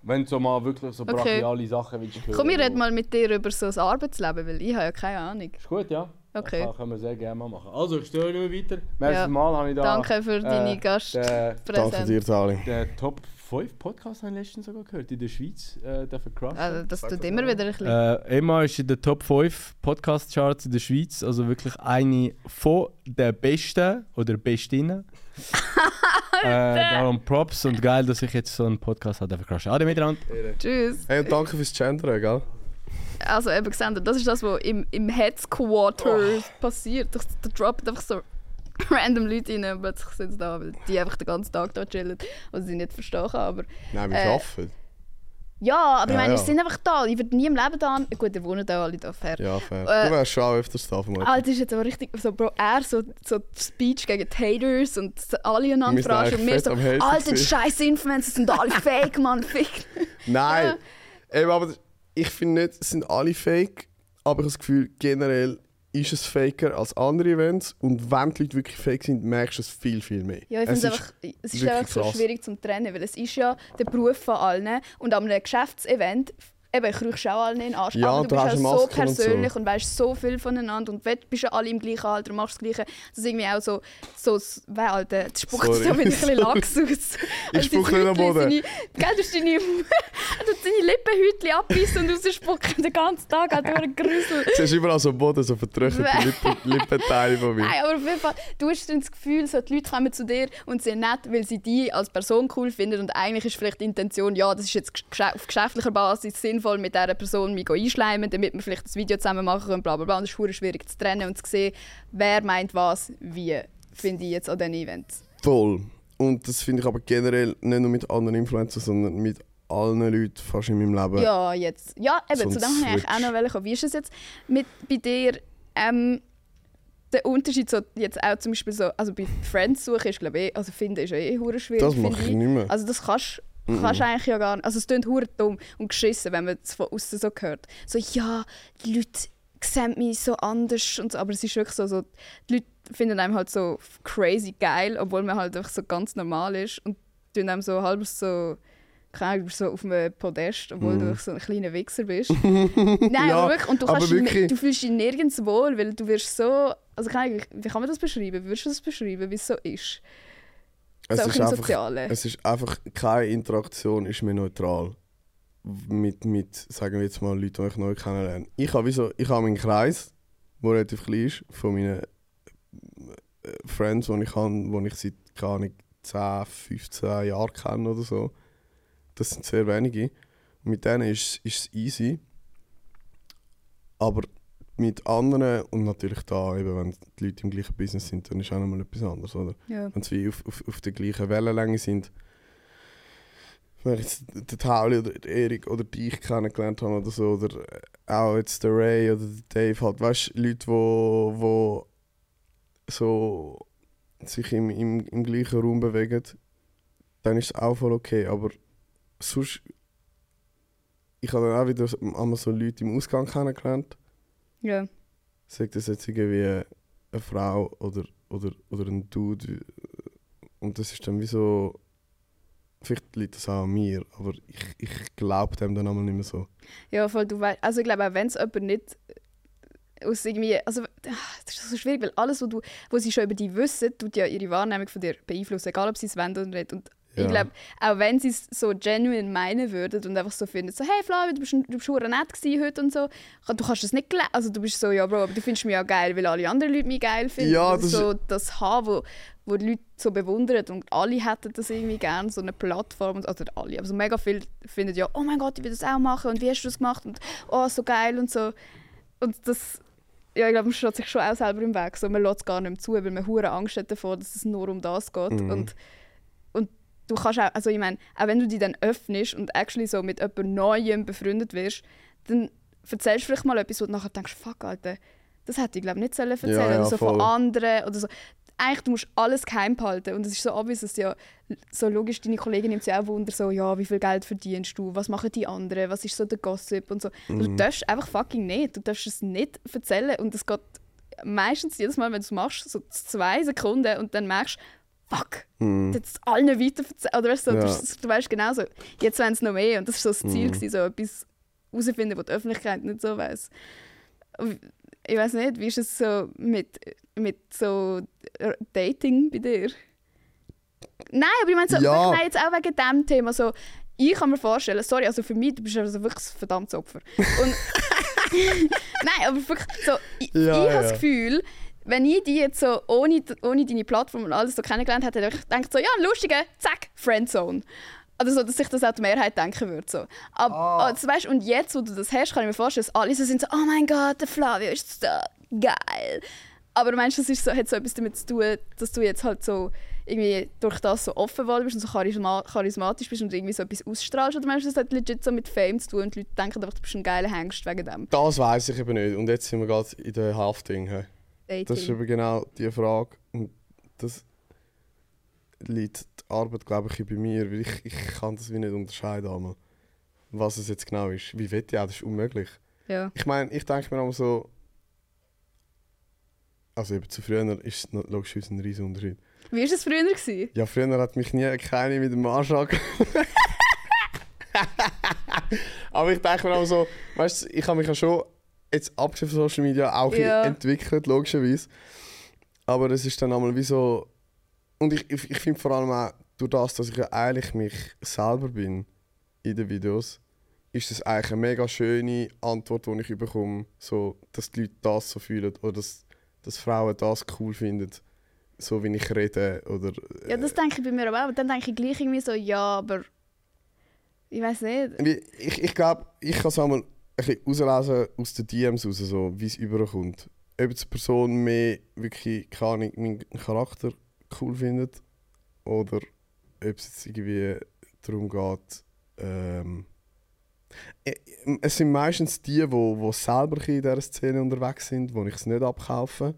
Wenn du so mal wirklich so Okay. brachiale Sachen willst hören. Komm, ich rede mal mit dir über so das Arbeitsleben, weil ich habe ja keine Ahnung. Ist gut, ja. Okay. Das können wir sehr gerne mal machen. Also, ich störe nicht mehr weiter. Ja. mal, habe ich da... Danke für deine äh, Gastpräsenz. Danke dir, Tali. Der Top 5 Podcast habe ich letztens sogar gehört, in der Schweiz, äh, dafür crushen. Also, das Sag tut immer mal. wieder ein bisschen... Äh, Emma ist in den Top 5 Podcast-Charts in der Schweiz, also wirklich eine von der besten oder Bestinnen. äh, darum Props und geil, dass ich jetzt so einen Podcast habe. Dafür crushen. Ade miteinander. Tschüss. Hey, und danke fürs Gendern, gell? Also eben gesehen, das ist das, was im, im Headquarter passiert. Da, da droppen einfach so random Leute rein und plötzlich sind sie da, weil die einfach den ganzen Tag da chillen, was ich nicht verstehen kann. Aber Nein, wir Äh, arbeiten. ja, aber ich Ja, meine, ja. sie sind einfach da. Ich würde nie im Leben da... Gut, die wohnen da alle da fair. Ja, fair. Äh, du wärst schon auch öfters da, vermutlich. Alter, das ist jetzt aber richtig so, Bro, er so, so Speech gegen die Haters und alle einander verarschen und wir eigentlich so, Alter, die gewesen." scheiß Influencer sind alle fake, Mann, fick. Nein! Eben, aber ich finde nicht, es sind alle fake, aber ich habe das Gefühl, generell ist es faker als andere Events und wenn die Leute wirklich fake sind, merkst du es viel, viel mehr. Ja, ich Es finde es ist einfach, es ist einfach so krass. schwierig zum trennen, weil es ist ja der Beruf von allen und an einem Geschäftsevent eben, ich rüchst auch alle in den Arsch, Ja, aber du du bist eine so Maske und so. persönlich und weißt so viel voneinander und wenn- bist ja alle im gleichen Alter und machst das Gleiche. Das ist irgendwie auch so, so das- wer Alter, das spuckt so mit ein bisschen Lachs aus. Ich spucke nicht am Boden. Seine, gell, du hast deine, du hast deine Lippenhäutchen abbeißen und rausspucken den ganzen Tag, hat durch Grüssel. Du hast überall so am Boden, so vertröchelte Bäh. Lippen, Lippenteile von mir. Nein, aber auf jeden Fall, du hast dann das Gefühl, so, die Leute kommen zu dir und sind nett, weil sie dich als Person cool finden und eigentlich ist vielleicht die Intention, ja, das ist jetzt auf geschäftlicher Basis sinnvoll, mit dieser Person mich einschleimen, damit wir vielleicht das Video zusammen machen können, bla bla bla. Und es ist schwierig zu trennen und zu sehen, wer meint was, wie, finde ich jetzt an diesen Events. Voll. Und das finde ich aber generell nicht nur mit anderen Influencern, sondern mit allen Leuten fast in meinem Leben. Ja, jetzt. Ja, eben, So zu dem wollte ich auch noch kommen. Wie ist es jetzt mit, bei dir, ähm, der Unterschied so, jetzt auch zum Beispiel so, also bei Friends suchen ist glaube ich, eh- also finden ist ja eh hure schwierig, das finde mache ich ich. nicht mehr. Also das kannst Mhm. kannst eigentlich ja gar nicht. Also es klingt hure dumm und geschissen, wenn man es von außen so hört. So, ja, die Leute sehen mich so anders und so, aber es ist wirklich so, so die Leute finden einem halt so crazy geil, obwohl man halt einfach so ganz normal ist und tun einem so halb so keine Ahnung, so auf einem Podest, obwohl Mhm. du so ein kleiner Wichser bist. Nein, Ja, aber wirklich. Und du, kannst wirklich. du fühlst dich nirgends wohl, weil du wirst so... Also keine wie kann man das beschreiben? Wie würdest du das beschreiben, wie es so ist? Es ist, einfach, es ist einfach, keine Interaktion ist mehr neutral. Mit, mit, sagen wir jetzt mal, Leuten, die ich neu kennenlerne. Ich habe, so, ich habe meinen Kreis, der relativ klein ist, von meinen äh, Friends, die ich habe, die ich seit, keine Ahnung, 10, 15 Jahren kenne oder so. Das sind sehr wenige. Mit denen ist, ist es easy. Aber mit anderen, und natürlich da, eben, wenn die Leute im gleichen Business sind, dann ist auch nochmal etwas anderes, oder? Ja. wenn sie auf, auf, auf der gleichen Wellenlänge sind. Wenn ich jetzt den Tauli oder den Erik oder dich kennengelernt habe oder so, oder auch jetzt der Ray oder der Dave, halt, weißt du, Leute, wo, wo so sich im, im, im gleichen Raum bewegen, dann ist es auch voll okay, aber sonst ich habe dann auch wieder so- einmal so Leute im Ausgang kennengelernt, ja. sagt das jetzt irgendwie eine Frau oder, oder, oder ein Dude. Und das ist dann wie so. Vielleicht liegt das auch an mir, aber ich, ich glaube dem dann einmal nicht mehr so. Ja, voll, du weißt, also ich glaube auch, wenn es jemand nicht aus irgendwie, also ah, das ist so schwierig, weil alles, was, du, was sie schon über dich wissen, tut ja ihre Wahrnehmung von dir beeinflussen, egal ob sie es wollen oder nicht. Und Ja. ich glaube, auch wenn sie es so genuine meinen würden und einfach so finden, so hey Flavio, du bist, du bist nett gewesen heute und so, du kannst das nicht glauben, also du bist so, ja Bro, aber du findest mich ja geil, weil alle anderen Leute mich geil finden. Ja, das so das haben, wo, wo die Leute so bewundern und alle hätten das irgendwie gerne, so eine Plattform, also nicht alle, aber so mega viele finden ja, oh mein Gott, ich will das auch machen und wie hast du das gemacht und oh, so geil und so. Und das, ja, ich glaube, man steht sich schon auch selber im Weg, so, man lässt es gar nicht mehr zu, weil man hure Angst hat davor, dass es nur um das geht Mhm. und du kannst auch, also ich meine, auch wenn du dich dann öffnest und actually so mit jemand Neuem befreundet wirst, dann erzählst du vielleicht mal etwas, wo du nachher denkst, fuck, Alter, das hätte ich glaube nicht sollen erzählen Ja, ja, oder so von voll. anderen oder so. Eigentlich, du musst alles geheim behalten und es ist so obvious, dass ja so logisch, deine Kollegin nimmt sich auch Wunder, so, ja, wie viel Geld verdienst du, was machen die anderen, was ist so der Gossip und so. Mhm. Du darfst einfach fucking nicht, du darfst es nicht erzählen und es geht meistens jedes Mal, wenn du es machst, so zwei Sekunden und dann merkst fuck, Mhm. jetzt allen weiter. Oder weißt du, Ja. du, du weißt genau so, jetzt wollen es noch mehr. Und das war so das Ziel, Mhm. gewesen, so etwas herausfinden, was die Öffentlichkeit nicht so weiß. Ich weiß nicht, wie ist es so mit, mit so Dating bei dir? Nein, aber ich meine so, Ja. ich meine jetzt auch wegen diesem Thema so, ich kann mir vorstellen, sorry, also für mich, du bist also wirklich ein verdammtes Opfer. Und Nein, aber wirklich so, ich, Ja, ich habe das Gefühl, wenn ich die jetzt so ohne, ohne deine Plattform und alles so kennengelernt hätte, hätte ich gedacht so, ja, ein lustiger, zack, Friendzone. Oder so, dass sich das auch die Mehrheit denken würde. So. Aber, Ah. also, weißt, und jetzt, wo du das hast, kann ich mir vorstellen, dass alle so sind so, oh mein Gott, der Flavio ist so geil. Aber meinst du, das ist so, hat so etwas damit zu tun, dass du jetzt halt so irgendwie durch das so offen geworden bist und so charisma charismatisch bist und irgendwie so etwas ausstrahlst? Oder meinst du, das hat legit so mit Fame zu tun und die Leute denken einfach, du bist ein geiler Hengst wegen dem Das weiß ich eben nicht. Und jetzt sind wir gerade in der Hafting. Dating? Das ist eben genau die Frage. Und das liegt die Arbeit, glaube ich, bei mir. Weil ich, ich kann das wie nicht unterscheiden, einmal, was es jetzt genau ist. Wie wett ja, das ist unmöglich. ja. Ich meine, ich denke mir auch so. Also eben zu früher ist es logischerweise ein riesen Unterschied. Wie war es früher? Gewesen? Ja, früher hat mich nie keine mit dem Arsch Aber ich denke mir auch so, weißt du, ich habe mich ja schon jetzt abgesehen von Social Media auch Ja. entwickelt, logischerweise. Aber es ist dann einmal wie so. Und ich, ich, ich finde vor allem auch, durch das, dass ich ja eigentlich mich selber bin in den Videos, ist das eigentlich eine mega schöne Antwort, die ich bekomme, so, dass die Leute das so fühlen oder dass, dass Frauen das cool finden, so wie ich rede oder Ja, das denke ich bei mir aber auch. Aber dann denke ich gleich irgendwie so, ja, aber... Ich weiß nicht. Ich, ich glaube, ich kann es einmal ein bisschen rauslesen aus den DMs raus, so, wie es überkommt. Ob die Person mehr wirklich keine meinen Charakter cool findet oder ob es jetzt irgendwie darum geht. Ähm, äh, es sind meistens die, wo, wo selber ein bisschen in dieser Szene unterwegs sind, wo ich es nicht abkaufe.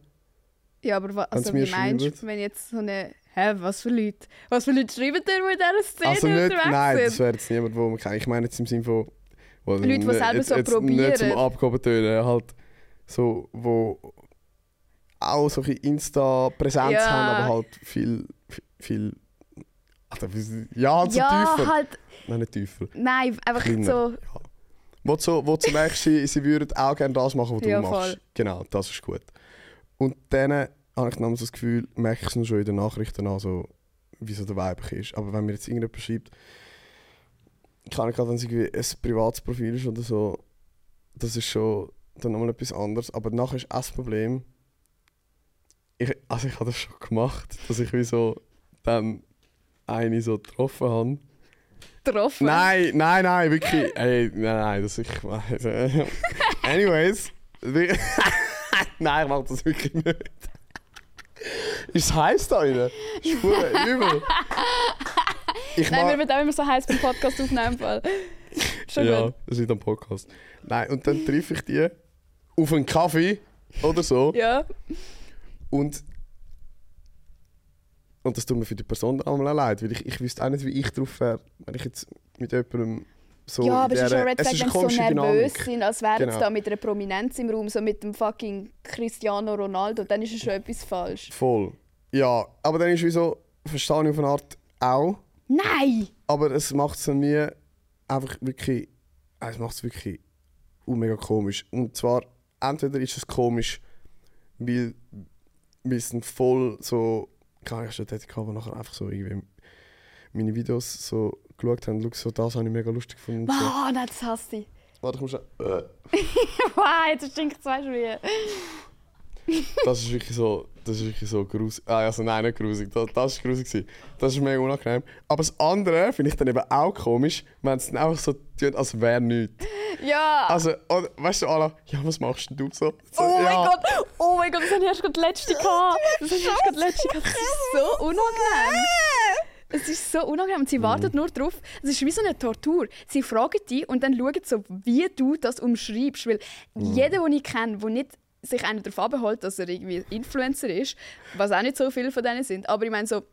Ja, aber wa- Wenn's also, wie meinst du, wenn jetzt so eine... Hä, was für Leute? Was für Leute schreiben dir, die in dieser Szene Also nicht, unterwegs nein, das sind? wäre jetzt niemand, wo man kennt. Ich meine jetzt im Sinne von... Leute, die nicht- selber jetzt- so jetzt Nicht zum probieren. Abgaben tönen, halt so, wo auch so ein bisschen Insta-Präsenz Ja. haben, aber halt viel, viel... Wie- ja, so ja, tiefer. halt... Nein, nicht tiefer. Nein, einfach Kleiner. so... Ja. Wo du, so, wo du merkst, sie, würden auch gerne das machen, was du Ja, machst. voll. Genau, das ist gut. Und dann habe ich dann das Gefühl, merke ich es nur schon in den Nachrichten an, so, wie so der Vibe ist. Aber wenn mir jetzt irgendjemand schreibt, kann ich gerade, wenn es irgendwie ein privates Profil ist oder so, das ist schon dann nochmal etwas anderes. Aber nachher ist das Problem, ich, also ich habe das schon gemacht, dass ich wie so dann eine so getroffen habe. Getroffen. Nein, nein, nein, wirklich. Ey, nein, nein, das ich. Anyways. wir- nein, ich mach das wirklich nicht. Ist heiß da drin? Verdammt übel. Ich Nein, wir werden auch immer so heiß beim Podcast aufnehmen. Schon ja, gut. das ist am Podcast. Nein, und dann treffe ich die auf einen Kaffee oder so. Ja. Und. Und das tut mir für die Person einmal leid, weil ich, ich wüsste auch nicht, wie ich drauf wäre, wenn ich jetzt mit jemandem so. ja, aber es ist schon Red Flag, wenn sie so nervös sind, als wären sie Genau. da mit einer Prominenz im Raum, so mit dem fucking Cristiano Ronaldo, dann ist es schon etwas falsch. Voll. Ja, aber dann ist wie so, verstehe ich auf eine Art auch, Nein! aber es macht es dann nie einfach wirklich, es macht es wirklich mega komisch. Und zwar, entweder ist es komisch, weil wir sind voll so, kann ich schon dort gehabt, wo nachher einfach so irgendwie meine Videos so geschaut haben, schau, so das habe ich mega lustig gefunden. und So. Wow, nein, das hasse ich. Warte, ich muss schon, äh. Wow, jetzt stinkt es weißt du wie. Das ist wirklich so, das ist wirklich so grusig. Ah, also nein, nicht grusig. Das, das ist grusig gewesen. Das ist mega unangenehm. Aber das andere finde ich dann eben auch komisch, wenn es dann einfach so tut, als wäre nichts. Ja! Also, oder, weißt du, Anna, ja, was machst denn du so? so oh mein ja. Gott! Oh mein Gott, das habe ich erst gerade letzte gehabt. Das habe ich erst gerade letzte gehabt. Das ist so unangenehm. Es ist so unangenehm und sie wartet nur drauf. Es ist wie so eine Tortur. Sie fragen dich und dann schauen so, wie du das umschreibst. Weil jeder, den ich kenne, der nicht sich einer darauf abhält, dass er irgendwie Influencer ist, was auch nicht so viele von denen sind, aber ich meine so,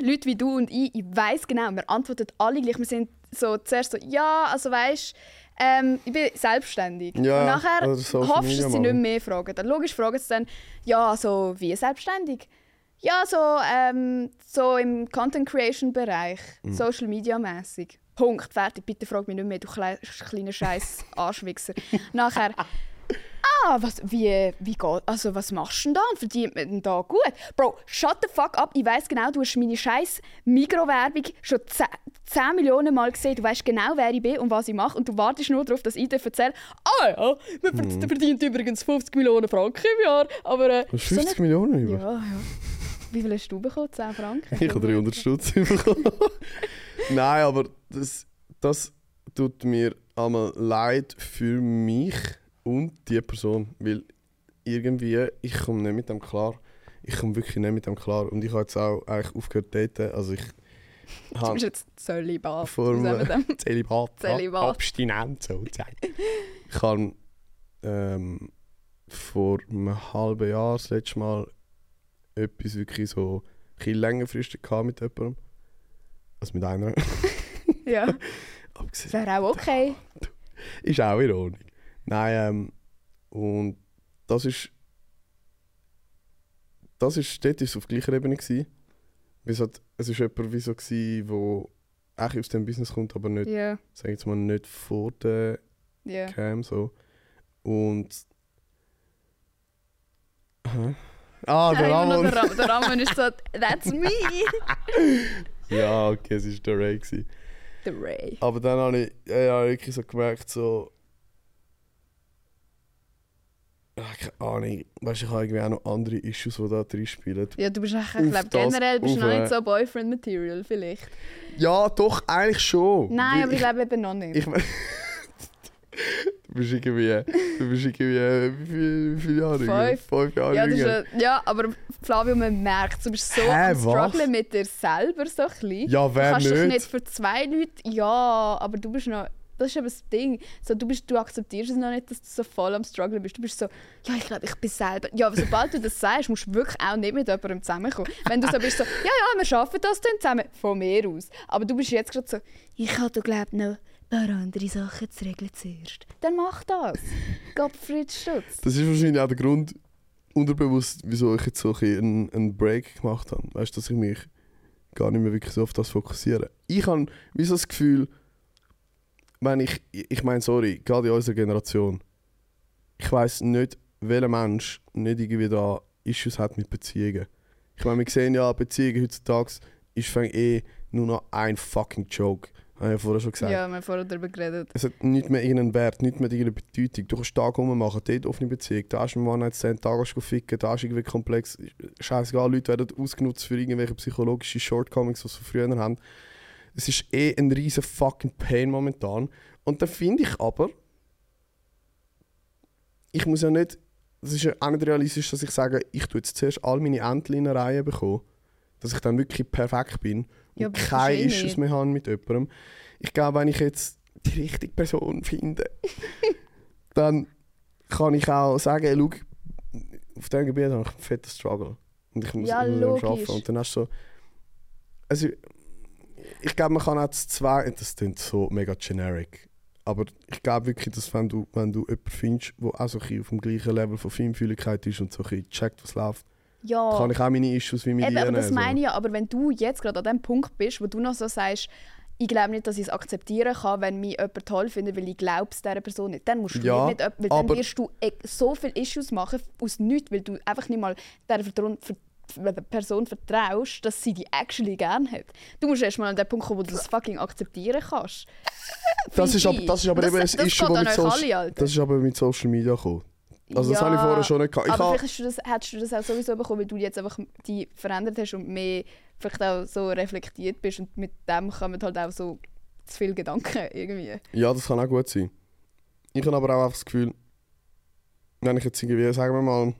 Leute wie du und ich, ich weiß genau, wir antworten alle gleich. Wir sind so zuerst so, ja, also weißt ähm, ich bin selbstständig. Ja, und nachher hoffst du, dass sie nicht mehr fragen. Dann logisch fragen sie dann, ja, so wie selbstständig? Ja, so, ähm, so im Content Creation Bereich, Mhm. Social Media mäßig. Punkt, fertig. Bitte frag mich nicht mehr, du klei- kleiner Scheiß Arschwichser. Nachher, ah, was, wie, wie geht, also was machst du denn da und verdient man denn da gut? Bro, shut the fuck up, ich weiß genau, du hast meine scheiß Mikrowerbung schon 10, 10 Millionen Mal gesehen, du weißt genau, wer ich bin und was ich mache und du wartest nur darauf, dass ich dir erzähle, ah ja, man Mhm. verd- verdient übrigens 50 Millionen Franken im Jahr, aber... Äh, Du hast so 50 eine- Millionen über. Ja, ja. Wie viel hast du bekommen? 10 Franken? Ich habe 300 Stutz bekommen. Nein, aber das, das tut mir einmal leid für mich und die Person, weil irgendwie, ich komme nicht mit dem klar. Ich komme wirklich nicht mit dem klar. Und ich habe jetzt auch eigentlich aufgehört zu daten. Also ich Du bist jetzt Zölibat. dem? Zelibat, Zelibat. abstinent sozusagen. Ich habe ähm, vor einem halben Jahr das letzte Mal etwas wirklich so ein längerfristig gehabt mit jemandem. Also mit einer. Ja, Abgesehen. wäre auch okay. Ist auch in Ordnung. Nein, ähm, und das ist. Das ist, dort war es auf gleicher Ebene. Gewesen. Es, ist jemand wie so, gewesen, wo auch aus dem Business kommt, aber nicht, Ja, sag jetzt mal, nicht vor der ja. Cam so. Und. Hä? Ah, der Ramon. Der, Ram der Ramon ist so, that's me! Ja, okay, es war der Ray. Gewesen. Der Ray. Aber dann habe ich ja, ja, wirklich so gemerkt, so. Ah, keine Ahnung. Weißt du, ich habe irgendwie auch noch andere Issues, die da drin spielen. Ja, du bist echt, ich glaube, generell bist du noch äh, nicht so Boyfriend-Material, vielleicht. Ja, doch, eigentlich schon. Nein, aber ich glaube eben noch nicht. Ich du bist irgendwie. Du bist irgendwie. äh, Wie, viel, wie viele Jahre? Fünf. Fünf Jahre. ja, ja, ja, aber Flavio, man merkt, du bist so Hä, am was? strugglen mit dir selber so ein bisschen. ja, Du wer kannst dich nicht? nicht für zwei Leute, ja, aber du bist noch, das ist eben das Ding. So, du, bist, du akzeptierst es noch nicht, dass du so voll am Struggle bist. Du bist so, ja, ich glaube, ich bin selber. Ja, aber sobald du das sagst, musst du wirklich auch nicht mit jemandem zusammenkommen. Wenn du so bist, so, ja, ja, wir schaffen das dann zusammen, von mir aus. Aber du bist jetzt gerade so, ich habe, glaube noch ein paar andere Sachen zu regeln zuerst. Dann mach das. Gottfried Stutz. Das ist wahrscheinlich auch der Grund, unterbewusst, wieso ich jetzt so ein einen Break gemacht habe. Weißt du, dass ich mich gar nicht mehr wirklich so auf das fokussiere. Ich habe wie so das Gefühl, wenn ich, ich meine, sorry, gerade in unserer Generation, ich weiß nicht, welcher Mensch nicht irgendwie da Issues hat mit Beziehungen. Ich meine, wir sehen ja, Beziehungen heutzutage ist fängt eh nur noch ein fucking Joke. Habe ich ja vorher schon gesagt. Ja, wir haben vorher darüber geredet. Es hat nicht mehr irgendeinen Wert, nicht mehr irgendeine Bedeutung. Du kannst Tag rummachen, dort offene Beziehung, da hast du einen One-Night-Stand, da gehst du ficken, da ist irgendwie komplex. Scheißegal, Leute werden ausgenutzt für irgendwelche psychologische Shortcomings, die sie früher haben. Es ist eh ein riesen fucking Pain momentan. Und dann finde ich aber, ich muss ja nicht, das ist ja auch nicht realistisch, dass ich sage, ich tue jetzt zuerst all meine Entchen in eine Reihe bekommen, dass ich dann wirklich perfekt bin und Ja, keine ist Issues mehr habe mit jemandem. Ich glaube, wenn ich jetzt die richtige Person finde, dann kann ich auch sagen, ey, schau, auf diesem Gebiet habe ich einen fetten Struggle. Und ich muss Ja, immer logisch. arbeiten. Und dann hast du so... Also, ich glaube, man kann auch das zwei... Das klingt so mega generic. Aber ich glaube wirklich, dass wenn du, wenn du jemanden findest, der auch so ein auf dem gleichen Level von Feinfühligkeit ist und so ein checkt, was läuft, Ja. kann ich auch meine Issues wie mit Eben, aber das nehmen, so. meine ich ja. Aber wenn du jetzt gerade an dem Punkt bist, wo du noch so sagst, ich glaube nicht, dass ich es akzeptieren kann, wenn mich jemand toll findet, weil ich glaube es dieser Person nicht. Dann musst du Ja, nicht weil dann wirst du e- so viele Issues machen aus nichts, weil du einfach nicht mal dieser Vertrauen, ver der Person vertraust, dass sie dich actually gerne hat. Du musst erst mal an den Punkt kommen, wo du das fucking akzeptieren kannst. Das ist aber, Finde das ist aber Das- eben ein das Issue, geht das Social, alle, das ist aber mit Social Media gekommen. Also das Ja, habe ich vorher schon nicht gehabt. Ich aber vielleicht hast du, das, hättest du das auch sowieso bekommen, weil du jetzt einfach die verändert hast und mehr vielleicht auch so reflektiert bist und mit dem kommen halt auch so zu viele Gedanken irgendwie. Ja, das kann auch gut sein. Ich habe aber auch das Gefühl, wenn ich jetzt irgendwie, sagen wir mal,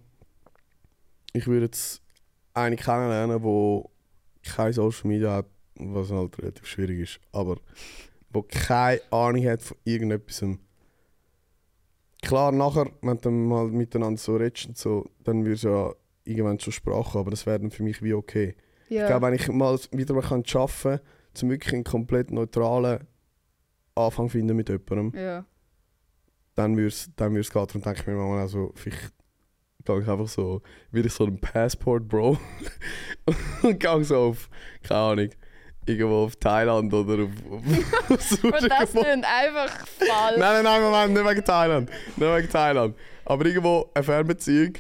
ich würde jetzt eine kennenlernen, wo kein Social Media hat, was halt relativ schwierig ist, aber wo keine Ahnung hat von irgendetwas. Klar, nachher, wenn du mal miteinander so redest und so, dann wirst du ja irgendwann schon Sprache, aber das wäre dann für mich wie okay. Ja. Ich glaube, wenn ich mal wieder mal kann arbeiten kann, um wirklich einen komplett neutralen Anfang finden mit jemandem, ja. dann würde es dann würd's gehen. Darum denke ich mir manchmal auch so, vielleicht gehe ich einfach so, werde ich so ein Passport, Bro. und gehe so auf, keine Ahnung, irgendwo auf Thailand oder auf, auf, auf das klingt einfach falsch. Nein, nein, nein, Moment, nicht wegen Thailand. Nicht wegen Thailand. Aber irgendwo eine Fernbeziehung.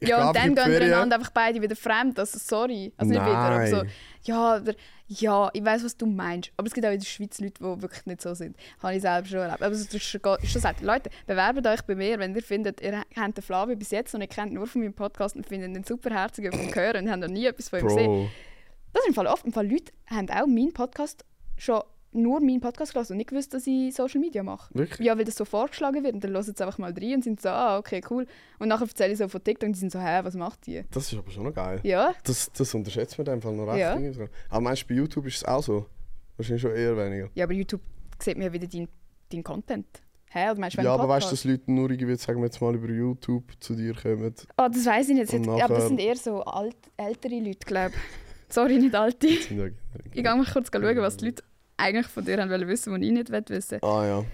Ich ja, und dann gehen Ferien- einander einfach beide wieder fremd. Also sorry. Also nicht wieder, aber so. Nein. Ja, oder, ja, ich weiß, was du meinst. Aber es gibt auch in der Schweiz Leute, die wirklich nicht so sind. Habe ich selber schon erlebt. Aber es ist schon, ist schon sagt, Leute, bewerbt euch bei mir, wenn ihr findet, ihr kennt den Flavio bis jetzt noch nicht kennt, nur von meinem Podcast und findet ihn super herzig vom Hören und habt noch nie etwas von ihm gesehen. Bro. Das ist im Fall oft. Im Fall Leute haben auch meinen Podcast schon nur meinen Podcast gelassen und nicht gewusst, dass ich Social Media mache. Wirklich? Ja, weil das so vorgeschlagen wird und dann hören sie einfach mal rein und sind so, ah, okay, cool. Und nachher erzähle ich so von TikTok und die sind so, hä, was macht die? Das ist aber schon noch geil. Ja, Das, das unterschätzt man in dem Fall noch recht. Ja. Aber meinst du, bei YouTube ist es auch so? Wahrscheinlich schon eher weniger. ja aber YouTube sieht mir ja wieder deinen dein Content. Hä, oder meinst Ja, aber weißt du, dass Leute nur irgendwie, sagen wir jetzt mal, über YouTube zu dir kommen? Oh, das weiß ich nicht. Und Ja, aber das nachher- sind eher so alt, ältere Leute, glaube ich. Sorry, nicht alte. Ich ja- gehe mal kurz schauen, was die Leute eigentlich von dir haben wissen, was ich nicht wissen Ah ja.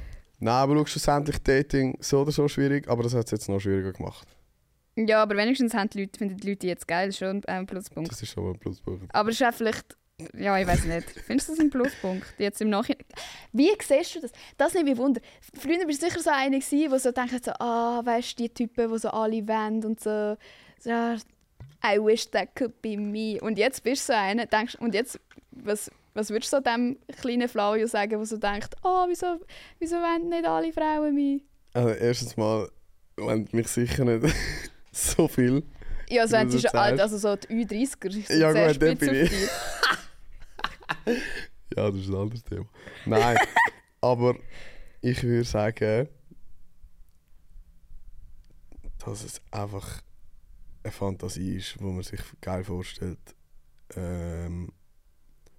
Nein, aber schau, schlussendlich Dating so oder so schwierig, aber das hat es jetzt noch schwieriger gemacht. Ja, aber wenigstens haben die Leute, finden die Leute jetzt geil, schon ein Pluspunkt. Das ist schon mal ein Pluspunkt. Aber es ist auch vielleicht Ja, ich weiß nicht. Findest du das ein Pluspunkt? Jetzt im Nachhinein. Wie siehst du das? Das nimmt mich Wunder. Früher bist du sicher so einer, gewesen, der so denkt, so, ah, weißt du, die Typen, die so alle wollen und so, so, I wish that could be me. Und jetzt bist du so einer, denkst, und jetzt, was, was würdest du so dem kleinen Flavio sagen, der so denkt, oh, wieso, wieso wollen nicht alle Frauen mich? Also erstens mal, wenn mich sicher nicht so viel. Ja, also wenn sie schon alt, also so die Ü30er, sind Ja, sehr gut, spitz bin ich. Ja, das ist ein anderes Thema. Nein, aber ich würde sagen, dass es einfach eine Fantasie ist, wo man sich geil vorstellt. Ähm,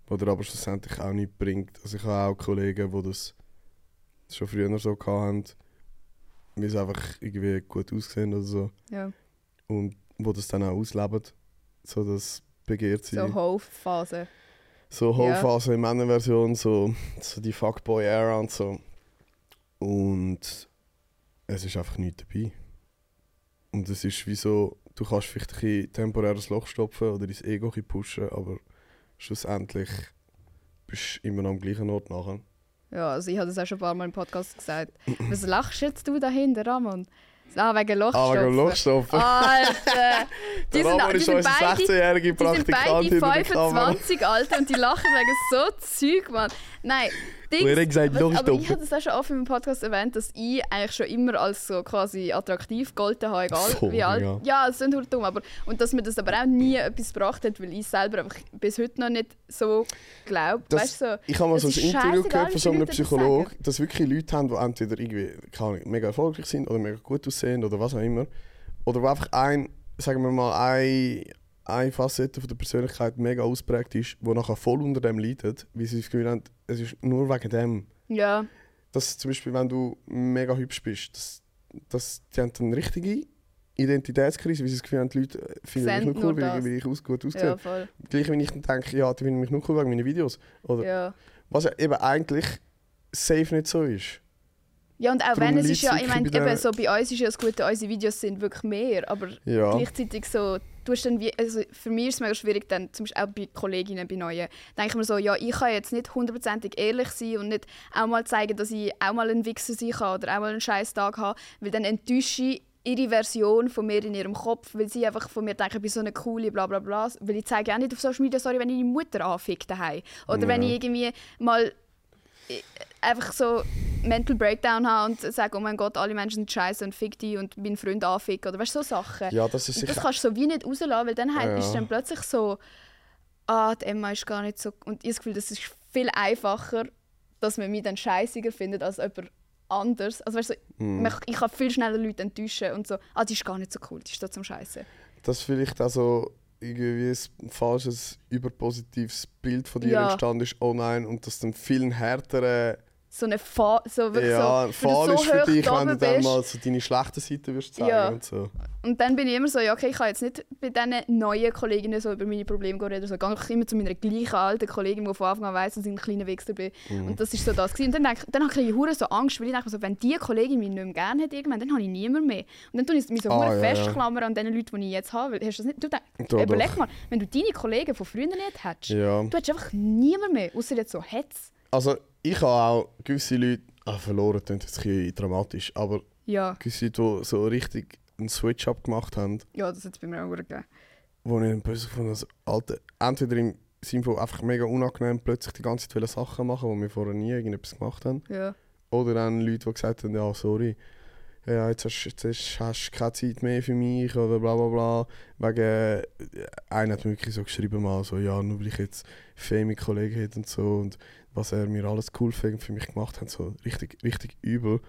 oder aber schlussendlich auch nicht bringt. Also ich habe auch Kollegen, die das schon früher so hatten, weil sie einfach irgendwie gut aussehen oder so. Ja, Und wo das dann auch ausleben, so das begehrt sie. so Hofphase. So Ja. Hochphase in Männerversion, so, so die Fuckboy-Era und so. Und es ist einfach nichts dabei. Und es ist wie so, du kannst vielleicht ein temporäres Loch stopfen oder dein Ego pushen, aber schlussendlich bist du immer noch am gleichen Ort nachher. Ja, also ich habe das auch schon ein paar Mal im Podcast gesagt. Was lachst jetzt du dahinter, Ramon? Ah, wegen Ah, wegen Lochstopfen. Alter! Die sind, die ist sind beide, 16-jährige die sind beide hinter der Kamera. 25, Alter, und die lachen wegen so Zeug, Mann. Nein, Dings, Und er hat gesagt, was- aber ich habe das auch schon oft im Podcast erwähnt, dass ich eigentlich schon immer als so quasi attraktiv gegolten habe, egal So, wie alt. ja. Ja, es ist nicht dumm, aber und dass mir das aber auch nie etwas gebracht hat, weil ich selber einfach bis heute noch nicht so glaube. Das- Weißt so, Ich habe mal so ein Interview gehört von so einem das Psychologen, sagen. dass wirklich Leute haben, die entweder irgendwie Ahnung, mega erfolgreich sind oder mega gut aussehen oder was auch immer. Oder wo einfach ein, sagen wir mal, ein, eine Facette von der Persönlichkeit mega ausprägt ist, die nachher voll unter dem leidet, weil sie das Gefühl haben, es ist nur wegen dem. ja, Dass zum Beispiel, wenn du mega hübsch bist, dass, dass die haben eine richtige Identitätskrise, weil sie das Gefühl haben, die Leute äh, finden mich nur cool, weil, weil ich aus, gut aussehe. ja, voll. Gleich wenn ich dann denke, ja, die finden mich nur cool wegen meinen Videos. Oder Ja. was ja eben eigentlich safe nicht so ist. Ja, und auch Darum wenn es ist ja, ich meine, bei eben so bei uns ist ja das Gute, unsere Videos sind wirklich mehr, aber Ja. gleichzeitig so, du hast dann wie, also für mich ist es mega schwierig, dann zum Beispiel auch bei Kolleginnen, bei Neuen, denke ich mir so, ja, ich kann jetzt nicht hundertprozentig ehrlich sein und nicht auch mal zeigen, dass ich auch mal ein Wichser sein kann oder auch mal einen scheiß Tag haben, weil dann enttäusche ich ihre Version von mir in ihrem Kopf, weil sie einfach von mir denken, ich bin so eine coole bla bla bla. Weil ich zeige auch nicht auf Social Media, sorry, wenn ich meine Mutter anficke daheim. Oder wenn Ja. ich irgendwie mal einfach so Mental Breakdown habe und sage, oh mein Gott, alle Menschen sind scheiße und fick die und meinen Freund anficken. Oder weißt du, so Sachen. ja, das ist Und das sicher. kannst du so wie nicht rauslassen, weil dann halt Ja. ist dann plötzlich so, ah, die Emma ist gar nicht so... Und ich habe das Gefühl, das ist viel einfacher, dass man mich dann scheißiger findet als jemand anders. Also weißt du, man- ich kann viel schneller Leute enttäuschen und so, ah, die ist gar nicht so cool, die ist trotzdem scheiße. Dass vielleicht auch so irgendwie ein falsches, überpositives Bild von dir Ja. entstanden ist online und das dann viel härtere So eine Fa so wirklich ja, so, du ist für dich, wenn du dann bist. mal so deine schlechte Seite wirst zeigen Ja. und so. Und dann bin ich immer so, ja, okay, ich kann jetzt nicht bei diesen neuen Kolleginnen so über meine Probleme reden oder so. Ich gehe immer zu meiner gleichen alten Kollegin, die von Anfang an weiss, dass ich ein kleiner Wichser bin. Mhm. Und das ist so das. Gewesen. Und dann, denk, dann habe ich hure so Angst, weil ich denke so, wenn diese Kollegin mich nicht mehr gerne hat, irgendwann, dann habe ich niemand mehr. Und dann tue ich mich so Ah, ja, festklammern an den Leuten, die ich jetzt habe. Hast du das nicht? Du denk, Doch, überleg doch. mal, wenn du deine Kollegen von früher nicht hättest, Ja. du hättest einfach niemand mehr, außer jetzt so Hetz. Also ich habe auch gewisse Leute, ah, verloren klingt jetzt ein bisschen dramatisch, aber Ja, gewisse Leute, die so richtig einen Switch-up gemacht haben, ja, das hat es bei mir auch gegeben. wo ich dann plötzlich von das alte, entweder im Sinne von einfach mega unangenehm plötzlich die ganze Zeit Sachen machen, die wir vorher nie irgendetwas gemacht haben. Ja. Oder dann Leute, die gesagt haben, ja sorry, ja, jetzt, hast, jetzt hast, hast du keine Zeit mehr für mich oder bla bla bla. Wegen, äh, einer hat mir wirklich so geschrieben mal so, ja, nur weil ich jetzt fame Kollegen hätte und so und was er mir alles cool für für mich gemacht hat, so richtig, richtig übel.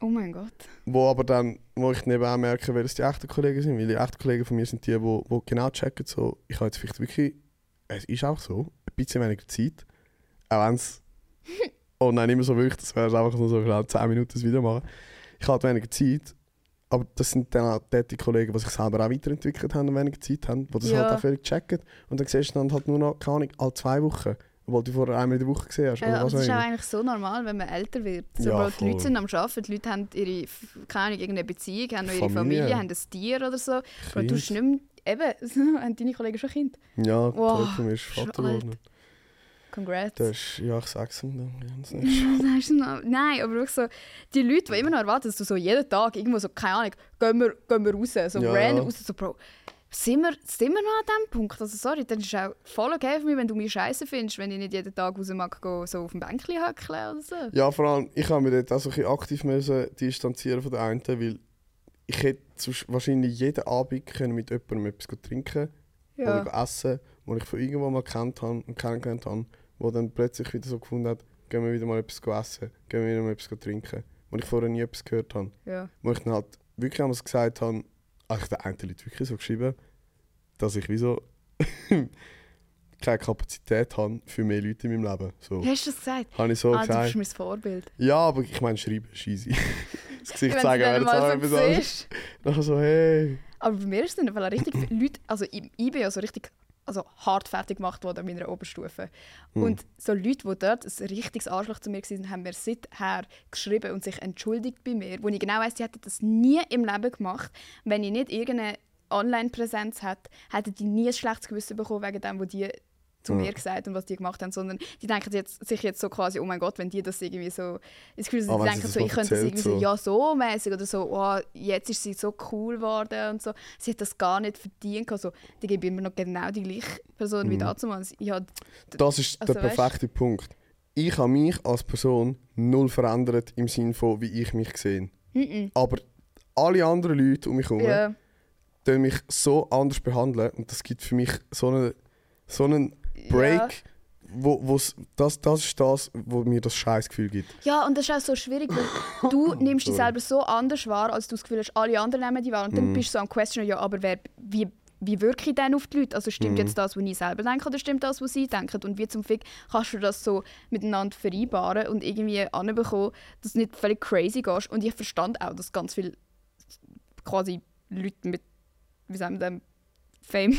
Oh mein Gott. Wo aber dann, wo ich auch merke, wer es die echten Kollegen sind, weil die echten Kollegen von mir sind die, die, genau checken, so, ich habe jetzt vielleicht wirklich, es ist auch so, ein bisschen weniger Zeit, auch wenn es, oh nein, immer so wirklich, das wäre einfach nur so genau 10 Minuten das Video machen. Ich habe halt weniger Zeit, aber das sind dann auch die Kollegen, die sich selber auch weiterentwickelt haben und weniger Zeit haben, die das Ja. halt auch völlig checken. Und dann siehst du dann halt nur noch, keine Ahnung, alle zwei Wochen, obwohl du vorher einmal in der Woche gesehen hast. Ja, aber das ist auch eigentlich so normal, wenn man älter wird. So, Ja, Bro, die Leute sind am Arbeiten, die Leute haben ihre, keine Ahnung, irgendeine Beziehung, haben noch ihre Familie. Familie, haben ein Tier oder so. Bro, du Kind. hast nicht mehr, eben, haben deine Kollegen schon Kind. Ja, Wow, mir ist Vater geworden. Congrats. Das ist, ja, ich sag's ihm dann. Ja, du noch? Nein, aber wirklich so, die Leute, die immer noch erwarten, dass du so jeden Tag irgendwo so, keine Ahnung, gehen wir, gehen wir raus, so Ja. random raus, so Bro, sind wir, sind wir noch an diesem Punkt? Also sorry, dann ist es auch voll okay für mich, wenn du mich scheiße findest, wenn ich nicht jeden Tag raus mag, gehen, so auf dem Bänkchen hackeln oder so. Ja, vor allem, ich habe mich dort auch so ein bisschen aktiv müssen distanzieren von der einen, weil ich hätte wahrscheinlich jeden Abend können mit jemandem etwas trinken Ja. oder essen, wo ich von irgendwo mal kennt habe und kennengelernt habe, wo dann plötzlich wieder so gefunden hat, gehen wir wieder mal etwas essen, gehen wir wieder mal etwas trinken, wo ich vorher nie etwas gehört habe. ja. Wo ich dann halt wirklich einmal gesagt habe, eigentlich der eine Leute wirklich so geschrieben, dass ich wieso keine Kapazität habe für mehr Leute in meinem Leben. So. Hast du das gesagt? Habe ich so ah, du gesagt. bist mein Vorbild. Ja, aber ich meine, schreiben ist easy. das Gesicht Wenn zeigen du jetzt auch mal so siehst. Dann so, hey. Aber bei mir ist es dann weil richtig Leute, also ich, ich bin ja so richtig also hart fertig gemacht worden in meiner Oberstufe. Hm. Und so Leute, die dort ein richtiges Arschloch zu mir waren, haben mir seither geschrieben und sich entschuldigt bei mir, wo ich genau weiss, die hätten das nie im Leben gemacht, wenn ich nicht irgendeine Online-Präsenz hätte, hätten die nie ein schlechtes Gewissen bekommen wegen dem, was die zu Ja. mir gesagt und was die gemacht haben, sondern die denken jetzt, sich jetzt so quasi, oh mein Gott, wenn die das irgendwie so, Gefühl, Ah, sie wenn sie denken das so, ich könnte das irgendwie so, ja so mäßig oder so, oh, jetzt ist sie so cool geworden und so. Sie hat das gar nicht verdient. Also, die gebe immer noch genau die gleiche Person wie Mhm. damals. Ich hab, Das ist Also, der weißt- perfekte Punkt. Ich habe mich als Person null verändert im Sinne von, wie ich mich sehe. mm Aber alle anderen Leute um mich herum ja, tun mich so anders behandeln und das gibt für mich so einen, so einen Break, wo, wo's, das, das ist das, wo mir das Scheißgefühl gibt. Ja, und das ist auch so schwierig, weil du nimmst dich selber so anders wahr, als du das Gefühl hast, alle anderen nehmen die wahr. Und dann Mhm. bist du so am Question, ja, aber wer, wie, wie wirke ich denn auf die Leute? Also stimmt Mhm. jetzt das, was ich selber denke, oder stimmt das, was sie denken? Und wie zum Fick kannst du das so miteinander vereinbaren und irgendwie anbekommen, dass du nicht völlig crazy gehst? Und ich verstand auch, dass ganz viele quasi Leute mit, wie sagen wir dem, Fame,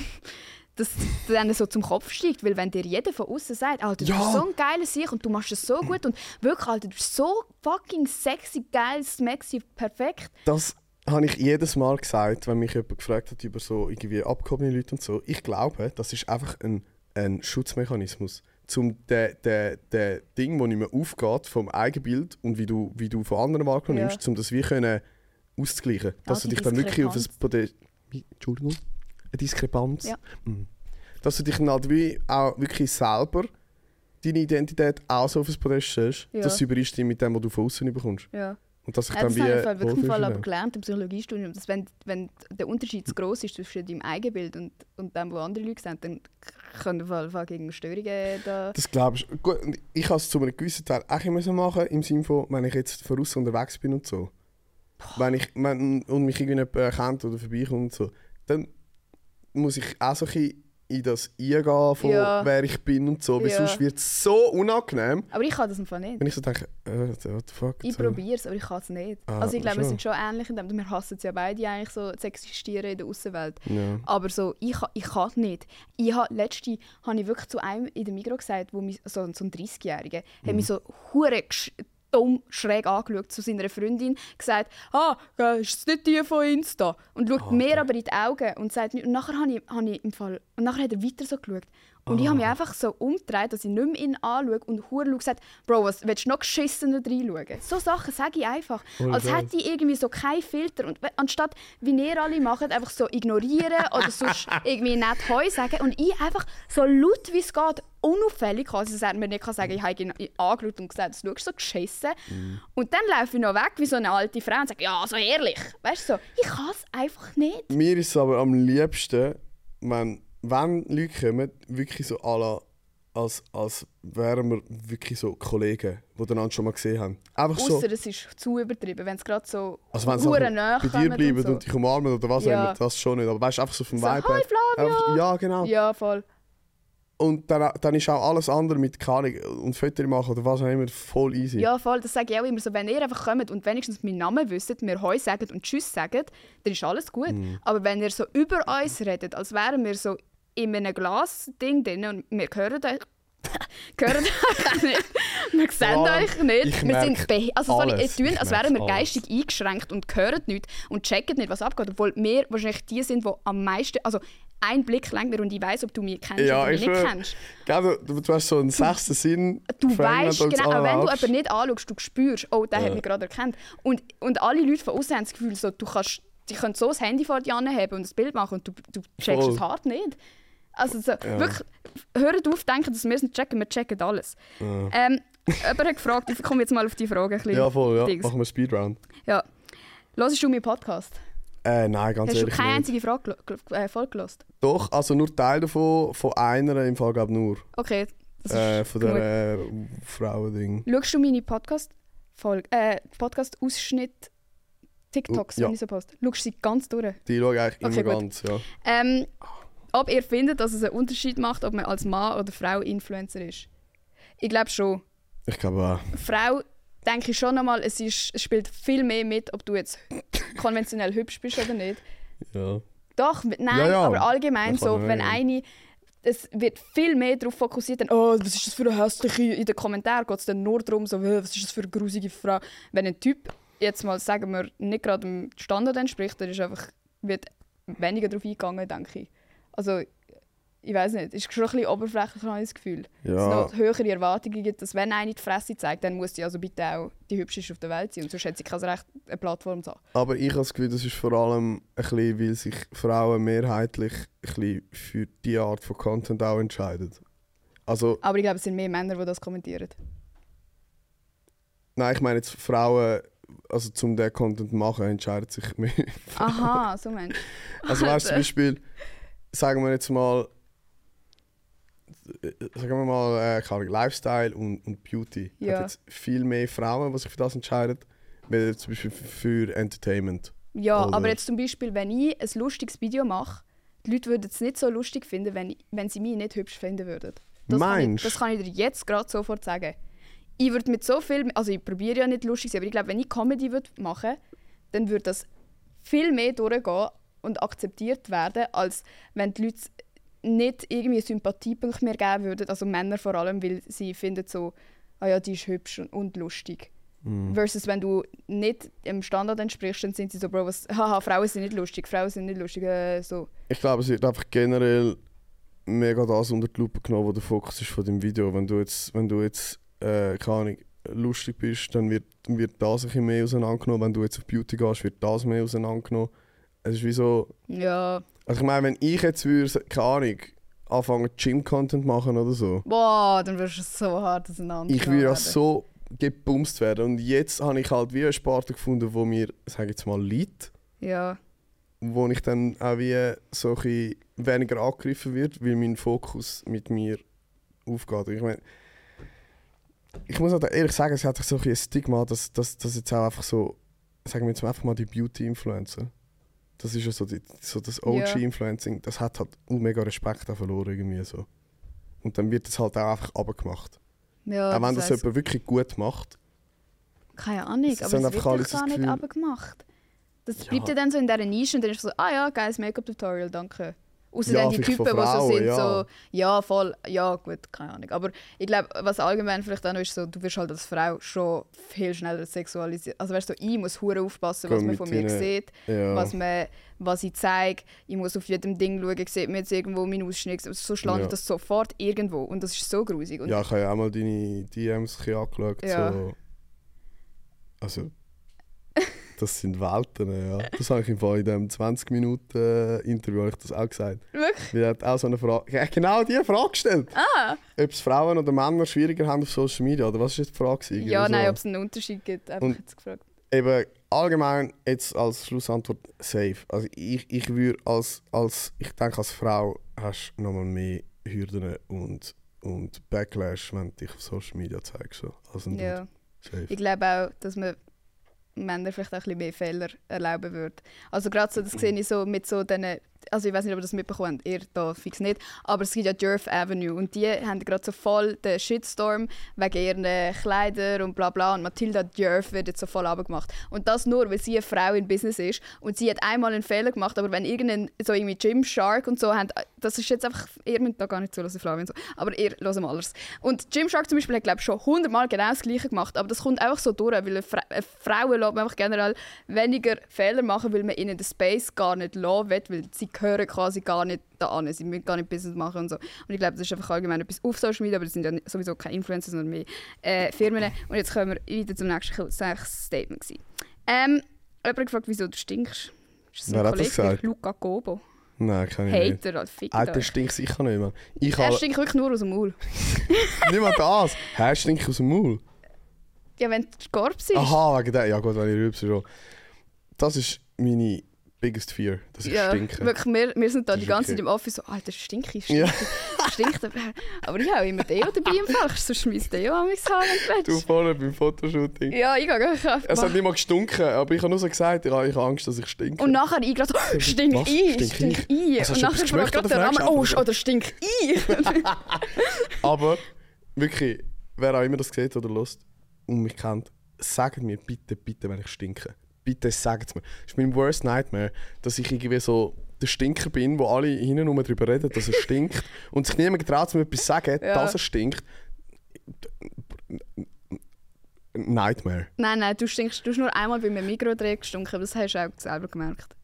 dass denen so zum Kopf steigt. Weil wenn dir jeder von außen sagt, Alter, du Ja. bist so ein geiler Sieg und du machst es so gut und wirklich, Alter, du bist so fucking sexy, geil, smexy, perfekt. Das habe ich jedes Mal gesagt, wenn mich jemand gefragt hat über so irgendwie abgehobene Leute und so. Ich glaube, das ist einfach ein, ein Schutzmechanismus. Zum der der der Ding, wo nicht mehr aufgeht vom Eigenbild und wie du, wie du von anderen wahrgenommen Ja. nimmst, um das wie können auszugleichen. Dass du dich dann wirklich auf ein Podest... Entschuldigung? Eine Diskrepanz? Ja. Mhm. Dass du dich dann halt wie auch wirklich selber deine Identität auch so auf ein Podest stellst, Ja. dass sie übereinstimmt mit dem, was du von außen bekommst. Ja. Und dass ich Ja, dann das habe ich wirklich im Fall aber gelernt im Psychologiestudium, dass wenn, wenn der Unterschied zu groß ist zwischen deinem Eigenbild und, und dem, was andere Leute sehen, dann können Fall gegen Störungen da... Das glaubst du. Gut, ich habe es zu einem gewissen Teil auch immer so machen, im Sinne von, wenn ich jetzt von außen unterwegs bin und so. Wenn ich wenn, und mich irgendjemand erkennt oder vorbeikommt und so, dann muss ich auch so ein bisschen in das eingehen, von Ja. wer ich bin und so. Weil Ja. sonst wird es so unangenehm, Aber ich kann das Fall nicht. wenn ich so denke, äh, what the fuck. Ich so. probiere es, aber ich kann es nicht. Ah, also ich glaube, wir sind schon ähnlich in dem. Wir hassen es ja beide eigentlich so zu existieren in der Außenwelt. Ja. Aber so, ich, ich kann es nicht. Ich habe letzte habe ich wirklich zu einem in der Migros gesagt, wo mich, so, so ein 30-Jähriger, hat Mhm. mich so hure dumm schräg angeschaut zu seiner Freundin, gesagt, ah, ist das nicht die von Insta? Und schaut mir aber in die Augen und sagt. Und nachher habe ich, habe ich im Fall, und nachher hat er weiter so geschaut. Und ich habe mich einfach so umgedreht, dass ich nicht mehr ihn anschaue und schaue gesagt, Bro, was willst du noch geschissener reinschauen? So Sachen sage ich einfach. Voll als hätte ich irgendwie so keinen Filter. Und anstatt, wie ihr alle macht, einfach so ignorieren oder sonst irgendwie nicht Heu sagen und ich einfach so laut wie es geht, unauffällig quasi, dass er mir nicht kann sagen ich habe ihn angeschaut und gesagt, du schaust so geschissen. Und dann laufe ich noch weg wie so eine alte Frau und sage, ja, so ehrlich. Weißt du, so, ich kann es einfach nicht. Mir ist es aber am liebsten, wenn, wenn Leute kommen, wirklich so à la, als, als wären wir wirklich so Kollegen, die einander schon mal gesehen haben. Einfach so. Außer es ist zu übertrieben, wenn es gerade so Also wenn hure nahe bei dir bleiben und und, so. dich umarmen oder was Ja. auch immer, das schon nicht. Aber weißt du, einfach so vom So, Vibe «Hi, her. Flavio!» Einfach, ja, genau. Ja, voll. Und dann, dann ist auch alles andere mit Ahnung, und Fotos machen oder was auch immer voll easy. Ja, voll, das sage ich auch immer so. Wenn ihr einfach kommt und wenigstens meinen Namen wisst, mir Heu sagt und Tschüss sagt, dann ist alles gut. Mhm. Aber wenn ihr so über uns redet, als wären wir so in einem Glas-Ding drin und wir hören euch Gehört euch nicht. Wir sehen euch nicht. ich Wir sind also sorry, alles. tun, als wären wir alles. geistig eingeschränkt und hören nicht und checken nicht, was abgeht. Obwohl wir wahrscheinlich die sind, die am meisten. Also ein Blick lenkt mir und ich weiß, ob du mich kennst Ja, oder mich ich nicht kennst. Gell, du, du hast so einen sechsten Sinn. Du weißt genau, auch wenn du jemanden nicht anschaust, du spürst, oh, der Ja. hat mich gerade erkannt. Und, und alle Leute von außen haben das Gefühl, so, du kannst, die können so das Handy vor dir haben und ein Bild machen und du, du checkst es hart nicht. Also so, wirklich, hört auf, denken, dass wir es nicht checken, wir checken alles. Ja. Ähm, jemand hat gefragt, ich komme jetzt mal auf die Frage ein bisschen. Ja, voll, ja. Dings. Machen wir Speedround. Ja. Hörst du meinen Podcast? Äh, nein, ganz Hast du ehrlich keine nicht. einzige Frage, äh, gehört? Doch, also nur Teil davon, von einer im Fall glaube nur. Okay, das ist Äh, von genug. der äh, Frauending. Schaust du meine Podcast-Folge, äh, Podcast-Ausschnitt TikToks, Ja. wenn ich so poste? Schaust du sie ganz durch? Die schaue ich eigentlich Okay, immer gut. ganz, ja. Ähm, ob ihr findet, dass es einen Unterschied macht, ob man als Mann oder Frau Influencer ist? Ich glaube schon. Ich glaube auch. Frau denke ich schon einmal, es, ist, es spielt viel mehr mit, ob du jetzt konventionell hübsch bist oder nicht. Ja. Doch, nein, Ja, ja. aber allgemein so, wenn eine es wird viel mehr darauf fokussiert, dann, oh, was ist das für eine hässliche, in den Kommentaren geht es dann nur darum, so, «Äh, was ist das für eine grusige Frau. Wenn ein Typ, jetzt mal sagen wir, nicht gerade dem Standard entspricht, dann ist einfach, wird weniger darauf eingegangen, denke ich. Also, ich weiß nicht, ist schon ein bisschen oberflächlich, habe ich das Gefühl. Dass es Ja. noch höhere Erwartungen gibt, dass wenn eine die Fresse zeigt, dann muss die also bitte auch die hübscheste auf der Welt sein und sonst hat sie kein Recht, eine Plattform zu haben. Aber ich habe das Gefühl, das ist vor allem ein bisschen, weil sich Frauen mehrheitlich ein bisschen für die Art von Content auch entscheiden. Also, Aber ich glaube, es sind mehr Männer, die das kommentieren. nein, ich meine jetzt Frauen, also zum den Content machen, entscheiden sich mehr. Aha, so meinst du. Also weißt du, zum Beispiel, sagen wir jetzt mal, äh, sagen wir mal, äh, Lifestyle und, und Beauty. Ja. Hat jetzt viel mehr Frauen, die sich für das entscheiden, wie zum Beispiel für Entertainment. Ja, Oder- aber jetzt zum Beispiel, wenn ich ein lustiges Video mache, die Leute würden es nicht so lustig finden, wenn, wenn sie mich nicht hübsch finden würden. Das kann, ich, Meinst das kann ich dir jetzt gerade sofort sagen. Ich würde mit so viel, also ich probiere ja nicht lustig zu sein, aber ich glaube, wenn ich Comedy würde machen dann würde das viel mehr durchgehen und akzeptiert werden, als wenn die Leute nicht irgendwie Sympathiepunkt mehr geben würden, also Männer vor allem, weil sie finden so, ah ja, die ist hübsch und, lustig. Mhm. Versus wenn du nicht dem Standard entsprichst, dann sind sie so, Bro, was, haha, Frauen sind nicht lustig, Frauen sind nicht lustig, äh, so. Ich glaube, es wird einfach generell mega das unter die Lupe genommen, wo der Fokus ist von dem Video. Wenn du jetzt, wenn du jetzt äh, keine Ahnung, lustig bist, dann wird, wird das ein bisschen mehr auseinandergenommen. Wenn du jetzt auf Beauty gehst, wird das mehr auseinandergenommen. Es ist wie so... Ja. Also ich meine, wenn ich jetzt würde, keine Ahnung, anfangen Gym-Content machen oder so, Boah, dann wirst du so hart auseinander. ich würde ja so gebumst werden. Und jetzt habe ich halt wie eine Sparte gefunden, wo mir, sage ich jetzt mal, liegt. Ja. wo ich dann auch wie so ein weniger angegriffen wird, weil mein Fokus mit mir aufgeht. Ich meine, ich muss halt ehrlich sagen, es hat so ein Stigma, dass, dass, dass jetzt auch einfach so, sagen wir jetzt einfach mal die Beauty-Influencer, das ist ja so, die, so das. OG-Influencing, das hat halt auch mega Respekt auch verloren irgendwie so. Und dann wird das halt auch einfach abgemacht. ja auch wenn das heisst- jemand wirklich gut macht. Keine Ahnung, Es aber es wird das gar nicht Gefühl- abgemacht. Das bleibt ja dann so in dieser Nische und dann ist so, ah ja, geiles Make-up-Tutorial, danke. Außer Ja, dann die Typen, die so sind, ja. so, ja, voll, ja, gut, keine Ahnung. Aber ich glaube, was allgemein vielleicht auch noch ist, so, du wirst halt als Frau schon viel schneller sexualisiert. Also weißt du, ich muss hure aufpassen, was Komm, man von mir deinen- sieht, Ja. was, man, was ich zeige. Ich muss auf jedem Ding schauen, sieht man jetzt irgendwo meinen Ausschnitt. So landet Ja. das sofort irgendwo und das ist so grusig. Und Ja, ich habe ja auch mal deine DMs angeschaut. Ja. So. Also, das sind Welten, ja. Das habe ich im Fall in dem 20-Minuten-Interview habe ich das auch gesagt. Wirklich? Weil er hat auch so eine Frage, genau diese Frage gestellt. Ah! Ob es Frauen oder Männer schwieriger haben auf Social Media, oder was ist die Frage? Ja, Oder nein, so? ob es einen Unterschied gibt, einfach Und- jetzt gefragt. Eben, allgemein jetzt als Schlussantwort safe. Also ich, ich würde als, als, ich denke als Frau hast du nochmal mehr Hürden und, und Backlash, wenn du dich auf Social Media zeigst. So, als ein Dude. Ja. Safe. Ich glaube auch, dass man Männern vielleicht auch ein bisschen mehr Fehler erlauben würde. Also gerade so, das sehe ich so mit so diesen also ich weiß nicht, ob ihr das mitbekommen habt, ihr da fix nicht, aber es gibt ja Jerf Avenue. Und die haben gerade so voll den Shitstorm wegen ihren Kleidern und bla bla. Und Matilda Jerf wird jetzt so voll abgemacht. Und das nur, weil sie eine Frau in Business ist. Und sie hat einmal einen Fehler gemacht, aber wenn irgendein, so irgendwie Gymshark und so haben, das ist jetzt einfach, ihr müsst da gar nicht zulassen, Flavio und so, aber ihr hört mal alles. Und Gymshark zum Beispiel hat glaube ich schon hundertmal genau das Gleiche gemacht, aber das kommt einfach so durch, weil Frauen lässt man einfach generell weniger Fehler machen, weil man ihnen den Space gar nicht lassen will, weil sie gehören quasi gar nicht da an, sie müssen gar nicht Business machen und so. Und ich glaube, das ist einfach allgemein etwas auf Social Media, aber das sind ja sowieso keine Influencer, sondern mehr äh, Firmen. Und jetzt kommen wir wieder zum nächsten Statement. Gewesen. Ähm, jemand hat gefragt, wieso du stinkst. Ist das Wer hat das gesagt? Luca Gobo. Nein, kann ich Hater, nicht. Hater, fick Alter, stinkt sicher nicht, Mann. Ich er stinkt wirklich nur aus dem Maul. nicht mal das. Hä, stinkt aus dem Maul? Ja, wenn du Korb siehst. Aha, wegen der. Ja gut, wenn ich rübse schon. Das ist meine biggest fear, dass ich ja, stinke. Wirklich, wir, wir sind da die ganze Zeit okay. im Office so, Alter, stinke ich, Ja. stinkt, stinkt. Aber ich habe immer Deo dabei im Fall, sonst mein Deo an mich haben, wenn du Du vorne beim Fotoshooting. Ja, ich gehe einfach Es hat nicht mal gestunken, aber ich habe nur so gesagt, ich habe Angst, dass ich stinke. Und nachher ich gerade so, stink Was? ich, Stink stink ich? ich. Also, Und du nachher fragt gerade der Rahmen, du oh, oder stink ich. Aber wirklich, wer auch immer das sieht oder lost und mich kennt, sagt mir bitte, bitte, wenn ich stinke. Bitte sagt es mir. Das ist mein worst nightmare, dass ich irgendwie so der Stinker bin, wo alle hinten rum darüber reden, dass er stinkt und sich niemand traut, mir etwas zu sagen, Ja. dass er stinkt. Nightmare. nein, nein, du stinkst, du hast nur einmal beim Mikrodreh gestunken, aber das hast du auch selber gemerkt.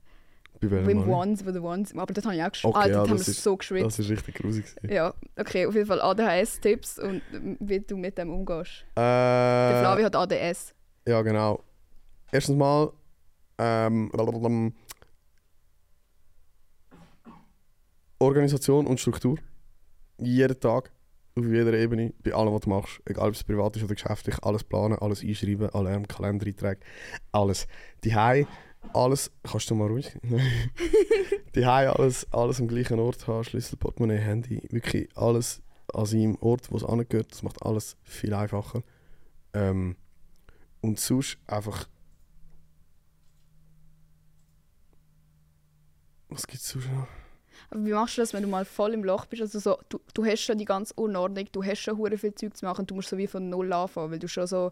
Bei welchem? Ones, wo der Ones, aber dort habe ich auch geschwitzt. Okay, ah, ja, dort haben das wir ist- so geschwitzt. Das ist richtig grusig. Ja, okay, auf jeden Fall ADHS-Tipps und wie du mit dem umgehst. Der Äh, Flavio hat ADS. Ja, genau. Erstens mal, ähm. Organisation und Struktur. Jeden Tag, auf jeder Ebene, bei allem, was du machst. Egal, ob es privat ist oder geschäftlich, alles planen, alles einschreiben, Alarm, Kalendereinträge, alles. Die alles. Kannst du mal ruhig? Die alles, alles am gleichen Ort haben, Schlüssel, Portemonnaie, Handy, wirklich alles an seinem Ort, wo es angehört. Das macht alles viel einfacher. Ähm, und sonst einfach. Was gibt es sonst noch? Aber wie machst du das, wenn du mal voll im Loch bist? Also so, du, du hast schon die ganze Unordnung, du hast schon hure viel Zeug zu machen und du musst so wie von null anfangen, weil du schon so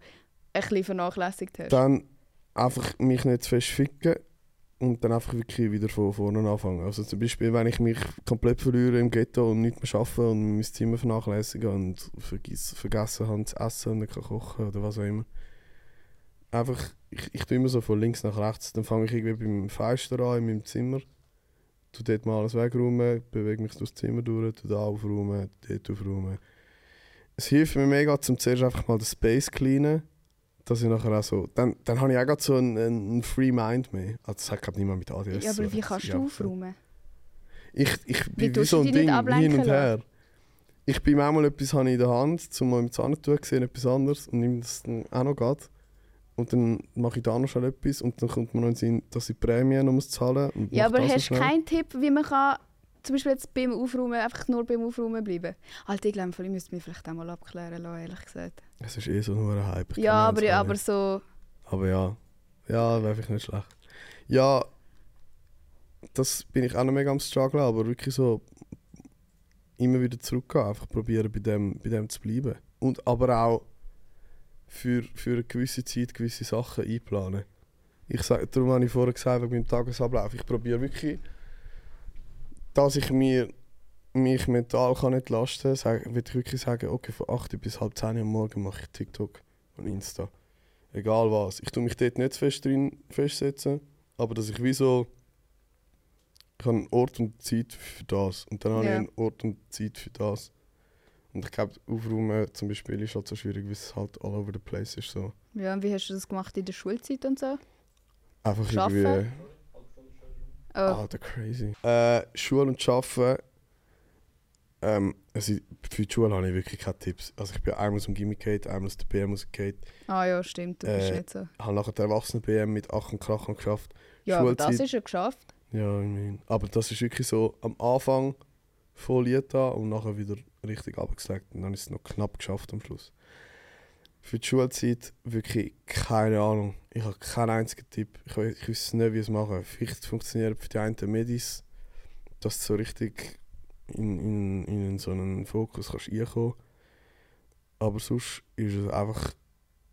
ein bisschen vernachlässigt hast. Dann einfach mich nicht zu fest ficken und dann einfach wirklich wieder von vorne anfangen. Also zum Beispiel, wenn ich mich komplett verliere im Ghetto und nicht mehr arbeite und mein Zimmer vernachlässige und vergiss, vergessen habe zu essen und nicht kann kochen oder was auch immer. Einfach, ich, ich tue immer so von links nach rechts. Dann fange ich irgendwie beim Fenster an in meinem Zimmer. Tu dort mal alles wegräumen, bewege mich durchs Zimmer durch, tu da aufräumen, dort aufräumen. Es hilft mir mega, zum zuerst einfach mal den Space cleanen dass ich nachher auch so. Dann, dann habe ich auch grad so einen, einen Free Mind mehr. Also das hat gerade niemand mit ADS. ja, aber so. wie kannst du aufräumen? Ich, ich Wie bin wie so ein Ding, hin und her. Ich bin manchmal etwas habe ich in der Hand, um mal mit Zahntuch gesehen, etwas anderes und nehme das dann auch noch grad. Und dann mache ich da noch schnell etwas und dann kommt mir noch in den Sinn, dass ich die Prämie noch muss zahlen muss. Ja, aber hast du keinen Tipp, wie man kann, zum Beispiel jetzt beim Aufräumen einfach nur beim Aufräumen bleiben? Alter, ich glaube, ich müsste mich vielleicht auch mal abklären lassen, ehrlich gesagt. Es ist eh so nur ein Hype. ich Ja, aber, auch aber so... Aber ja, ja, wäre vielleicht nicht schlecht. Ja, das bin ich auch noch mega am Struggle, aber wirklich so immer wieder zurückgehen, einfach probieren bei dem, bei dem zu bleiben. Und aber auch für, für eine gewisse Zeit gewisse Sachen einplanen. Ich sag, darum habe ich vorher gesagt, wegen meinem Tagesablauf, ich probiere wirklich, dass ich mir mich mental kann entlasten kann, würde ich wirklich sagen, okay, von 8 bis halb 10 Uhr am Morgen mache ich TikTok und Insta egal was. Ich tue mich dort nicht fest drin festsetzen, aber dass ich wie so ich habe einen Ort und Zeit für das und dann habe ich einen Ort und Zeit für das. Und ich glaube, Aufräumen zum Beispiel ist halt so schwierig, weil es halt all over the place ist. So. Ja, und wie hast du das gemacht in der Schulzeit und so? Einfach Schaffen? irgendwie... Oh, Alter, crazy. Äh, Schule und Arbeiten. Ähm, also für die Schule habe ich wirklich keine Tipps. Also ich bin einmal aus dem Gimmick gegangen, einmal aus der BM rausgegangen. ah ja, stimmt, du bist Äh, nicht so. Habe nachher die Erwachsenen-BM mit Ach und Krach geschafft. Ja, aber das Schulzeit- ist ja geschafft. Ja, ich meine. Aber das ist wirklich so am Anfang voll Lied da und nachher wieder richtig abgeslagt. Und dann ist es noch knapp geschafft am Schluss. Für die Schulzeit wirklich keine Ahnung. Ich habe keinen einzigen Tipp. Ich, we- ich weiß nicht, wie es machen. Vielleicht funktioniert für die einen Medis, dass du so richtig in, in, in so einen Fokus kannst reinkommen Aber sonst war es einfach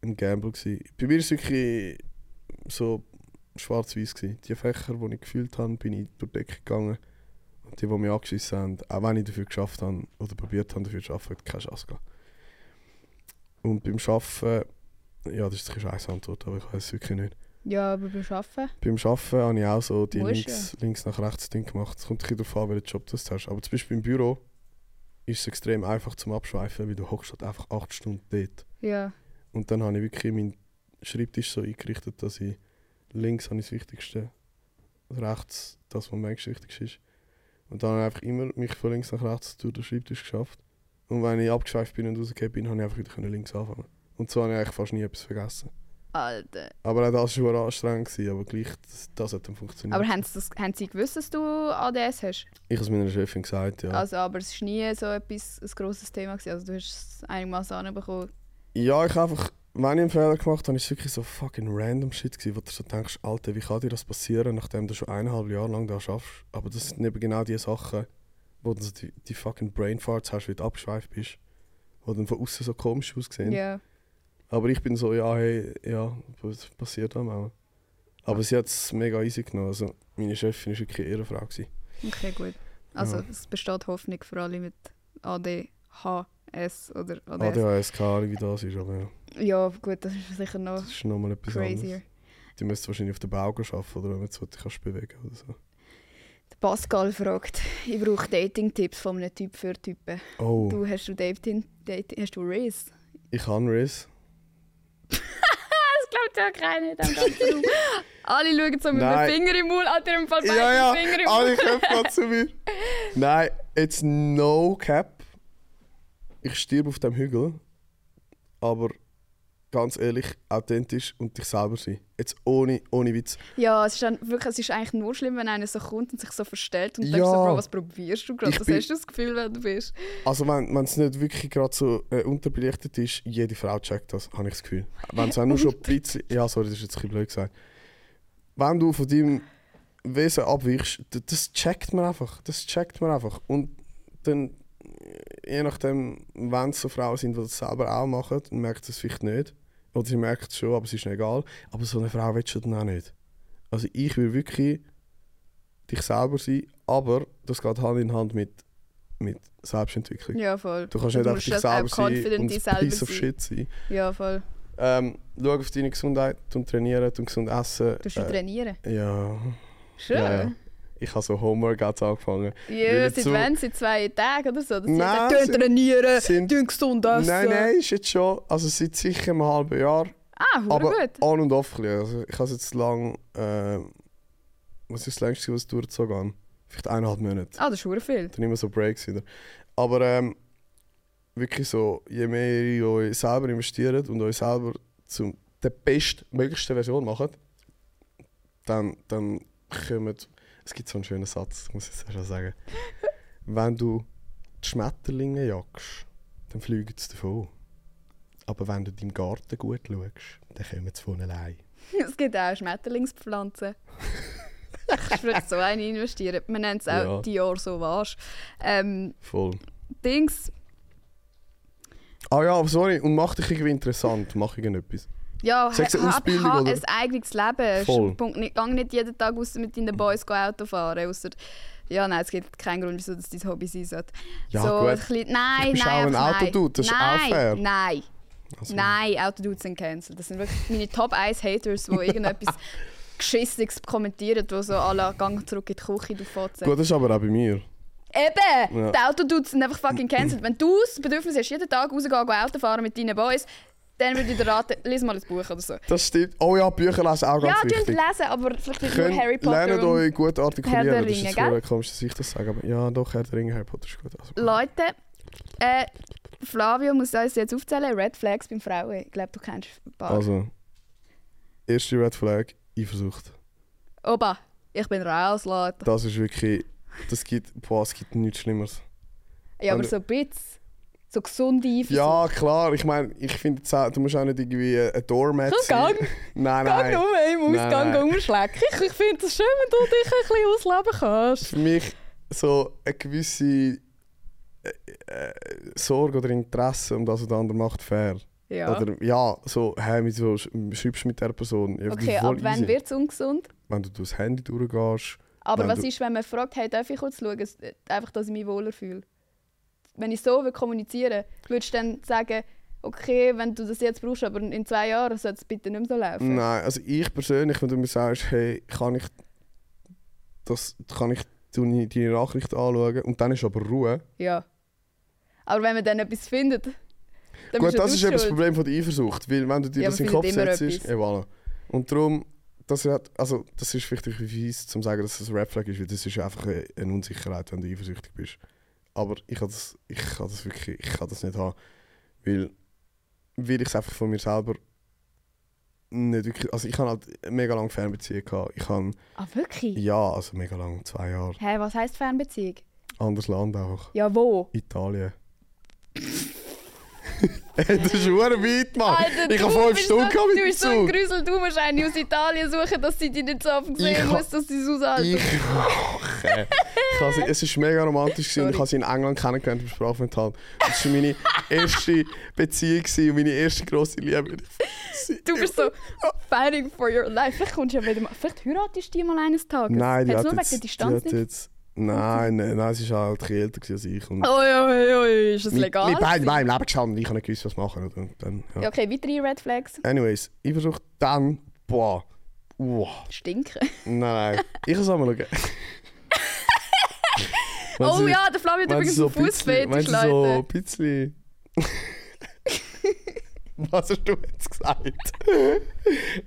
ein Gamble. Gewesen. Bei mir war es wirklich so schwarz-weiß. Die Fächer, die ich gefühlt habe, bin ich durch die Decke gegangen. Die, die mich angeschissen haben, auch wenn ich dafür geschafft habe oder probiert habe, dafür zu arbeiten, hat keine Chance gehabt. Und beim Arbeiten, ja, das ist eine scheiß Antwort, aber ich weiß es wirklich nicht. Ja, aber beim Arbeiten. Beim Arbeiten habe ich auch so die Musst links, links nach rechts Ding gemacht. Es kommt ein bisschen darauf an, welchen Job du hast. Aber zum Beispiel im Büro ist es extrem einfach zum Abschweifen, weil du hockst halt einfach acht Stunden dort. Ja. Und dann habe ich wirklich meinen Schreibtisch so eingerichtet, dass ich links habe ich das Wichtigste, rechts das, was am wenigsten wichtig ist. Und dann habe ich einfach immer mich von links nach rechts durch den Schreibtisch geschafft. Und wenn ich abgeschweift bin und rausgekommen bin, habe ich einfach wieder links anfangen. Und so habe ich eigentlich fast nie etwas vergessen. Alter. Aber auch das war schon anstrengend, gewesen, aber gleich, das, das hat dann funktioniert. Aber haben sie, das, haben sie gewusst, dass du ADS hast? ich habe es meiner Chefin gesagt, ja. Also, aber es war nie so etwas, ein grosses Thema. Gewesen. Also, du hast es einigermaßen anbekommen. Ja, ich habe einfach, wenn ich einen Fehler gemacht habe, war es wirklich so fucking random Shit, gewesen, wo du so denkst, Alter, wie kann dir das passieren, nachdem du schon eineinhalb Jahre lang da schaffst. Aber das sind eben genau die Sachen, wo du so die, die fucking Brainfarts hast, wie du abgeschweift bist. Die dann von außen so komisch aussehen. Ja. Aber ich bin so, ja, hey, ja, was passiert dann auch. Aber sie hat es mega easy genommen. Also, meine Chefin war wirklich ihre Frau. Gewesen. Okay, gut. Also, Ja. es besteht Hoffnung für alle mit ADHS oder ADS. ADHS, keine Ahnung, wie das ist, aber ja, Ja, gut, das ist sicher noch das ist nochmal etwas crazier. anderes. Die müsste wahrscheinlich auf den Bau arbeiten oder wenn man so dich kannst bewegen oder so. Der Pascal fragt, ich brauche Dating-Tipps von einem Typ für Typen. Oh, Du, hast du Dating, Dating hast du Riz? ich kann Riz. Das glaubt ja keiner in diesem ganzen Raum. Alle schauen so mit dem. Finger im Mund, hat er im Fall Ja, ja, Finger im alle Mund. Köpfe gerade zu mir. Nein, jetzt no cap. Ich stirb auf dem Hügel. Aber ganz ehrlich, authentisch und dich selber sein. Jetzt ohne, ohne Witz. Ja, es ist, dann wirklich, es ist eigentlich nur schlimm, wenn einer so kommt und sich so verstellt und Ja. denkst so, Bro, was probierst du gerade? Was bin- hast du das Gefühl, wenn du bist? Also wenn es nicht wirklich gerade so äh, unterbelichtet ist, jede Frau checkt das, habe ich das Gefühl. Wenn es auch nur schon ein bisschen... Ja, sorry, das ist jetzt ein bisschen blöd gesagt. Wenn du von deinem Wesen abweichst, das checkt man einfach. Das checkt man einfach. Und dann, je nachdem, wenn es so Frauen sind, die das selber auch machen, dann merkt es vielleicht nicht. Oder sie merkt es schon, aber es ist egal. Aber so eine Frau willst du dann auch nicht. Also ich will wirklich dich selber sein, aber das geht Hand in Hand mit, mit Selbstentwicklung. Ja, voll. Du kannst Du nicht einfach dich selber sein und in ein piece of sein. shit sein. Ja, voll. Ähm, schau auf deine Gesundheit, und trainieren, und gesund essen. Du musst trainieren. ja, Schön. Ja, ja. Ich habe so Homeworkouts angefangen. seit zu- wann? Seit zwei Tagen oder so? Nein, sie trainieren, sind- gesund essen. Nein, nein, ist jetzt schon, also seit sicher einem halben Jahr. Ah, Aber gut. on und off. Also ich habe es jetzt lang, äh, was ist das längste, was es durchgezogen habe? Vielleicht eineinhalb Monate. Ah, das ist viel. Dann immer so Breaks wieder. Aber ähm, wirklich so, je mehr ihr in euch selber investiert und euch selber zu der bestmöglichsten Version macht, dann, dann kommt. Es gibt so einen schönen Satz, muss ich jetzt schon sagen. wenn du die Schmetterlinge jagst, dann fliegen sie davon. Aber wenn du deinem Garten gut schaust, dann kommen sie von allein. Es gibt auch Schmetterlingspflanzen. ich würde so eine investieren. Man nennt es auch Ja. Dior Sauvage. Ähm, Voll. Dings. Ah ja, aber sorry, und mach dich irgendwie interessant, mach irgendetwas. Ja, du ha- Ausbildung, ha oder? ein eigenes Leben. Voll. Punkt nicht, gang nicht jeden Tag raus mit deinen Boys Auto fahren. Ausser, ja, nein, es gibt keinen Grund, wieso das dein Hobby sein sollte. Ja, so, gut. Ein bisschen, nein, Du bist nein, auch ein nein. Autodude, das ist auch nein, fair. Nein, Also, nein, Autodudes sind cancelled. Das sind wirklich meine Top 1 Haters, die irgendetwas Geschissiges kommentieren, die so alle Gang zurück in die Küche du Fotze. Gut, das ist aber auch bei mir. Eben! Ja. Die Autodudes sind einfach fucking cancelled. Wenn du das Bedürfnis hast, jeden Tag rausgehen, Auto fahren mit deinen Boys, dann würde ich dir raten, lies mal ein Buch oder so. Das stimmt. Oh ja, Bücher lesen auch ganz ja, wichtig. lesen, aber vielleicht nicht nur Könnt, Harry Potter lernt euch gut Herr artikulieren. der das ist Ringe, gell? voll komisch, dass ich das sage. Aber ja, doch, Herr der Ringe, Harry Potter ist gut. Also, Leute, äh, Flavio muss uns jetzt aufzählen, Red Flags beim Frauen. Ich glaube, du kennst ein paar. also, erste Red Flag, Eifersucht. Oba, ich bin raus, Leute. Das ist wirklich... Das gibt, boah, es gibt nichts Schlimmeres. Ja, aber Und- so ein bisschen. So gesunde Eifersucht. Ja, klar. Ich meine, ich finde, du musst auch nicht irgendwie ein Doormat So, sein. gang. Nein, Gang nein. nur im Nein, Ausgang nein. umschlecken. Ich, ich finde es schön, wenn du dich ein bisschen ausleben kannst. Für mich, so eine gewisse äh, äh, Sorge oder Interesse um das, was der andere macht, fair. Ja. Oder ja, so, hey, wieso sch- schreibst mit der Person? Ja, okay, voll ab wann wird es ungesund? Wenn du durchs Handy durchgehst. Aber was ist, wenn man fragt, hey, darf ich kurz schauen? Einfach, dass ich mich wohler fühle. Wenn ich so will kommunizieren würdest du dann sagen, okay, wenn du das jetzt brauchst, aber in zwei Jahren soll es bitte nicht mehr so laufen? Nein, also ich persönlich, wenn du mir sagst, hey, kann ich das, kann ich deine deine Nachricht anschauen und dann ist aber Ruhe. Ja. Aber wenn man dann etwas findet, dann Gut, das ist eben das. Problem von der Eifersucht, weil wenn du dir Ja, das in den Kopf setzt, eh, voilà. Und darum, das, hat, also, das ist vielleicht ein fies, zum sagen, dass das ein Red Flag ist, weil das ist einfach eine, eine Unsicherheit, wenn du eifersüchtig bist. Aber ich kann das, ich kann das wirklich, ich kann das nicht haben, weil, weil ich es einfach von mir selber nicht wirklich, also ich habe halt mega lange Fernbeziehung gehabt. Ich habe, Ah, wirklich? ja, also mega lang, zwei Jahre. Hä, was heisst Fernbeziehung? Anderes Land auch. Ja, wo? Italien. Das ist verdammt weit, Mann. Alter, ich du habe fünf bist Stunden so, mit Du dem bist so ein Zug. Grüsel, du musst einen aus Italien suchen, dass sie dich nicht so See ha- muss, dass sie es aushalten. Ich, okay. habe sie, es war mega romantisch. und Ich habe sie in England kennengelernt im Sprachaufenthalt. Das war meine erste Beziehung und meine erste grosse Liebe. Du bist so fighting for your life. Vielleicht kommst du ja wieder mal. Vielleicht heiratest du die mal eines Tages. Nein, die Hat's hat, nur jetzt, wegen der die Distanz hat nicht. jetzt... Nein, nein, nein, sie war halt ein älter als ich. Und Oi, oi, oi, ist das wir- legal? Wir beide waren im Leben gestanden. Ich habe nicht gewusst, was machen. Und dann, ja. Ja, okay, weitere Red Flags. Anyways, ich versuche dann... Boah. Wow. Stinken. Nein, nein. Ich kann es mal schauen. Oh sie- ja, der Flavio hat übrigens so einen Fußfetisch, sie so Leute. ein bisschen... Was hast du jetzt gesagt?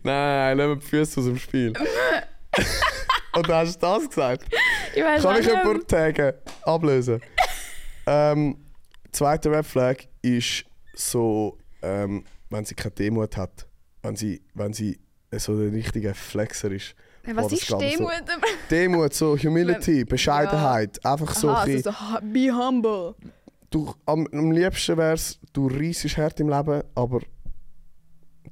Nein, lass mir die Füße aus dem Spiel. Oder hast du das gesagt? Ich weiß Kann ich jemanden taggen? Ablösen. ähm, zweiter Red Flag ist so, ähm, wenn sie keine Demut hat. Wenn sie, wenn sie so der richtige Flexer ist. Was Boah, das ist geht so. Demut? Demut, so Humility, Bescheidenheit. Einfach so Aha, ein also so, be humble. du, am, am liebsten wär's, du reissest hart im Leben, aber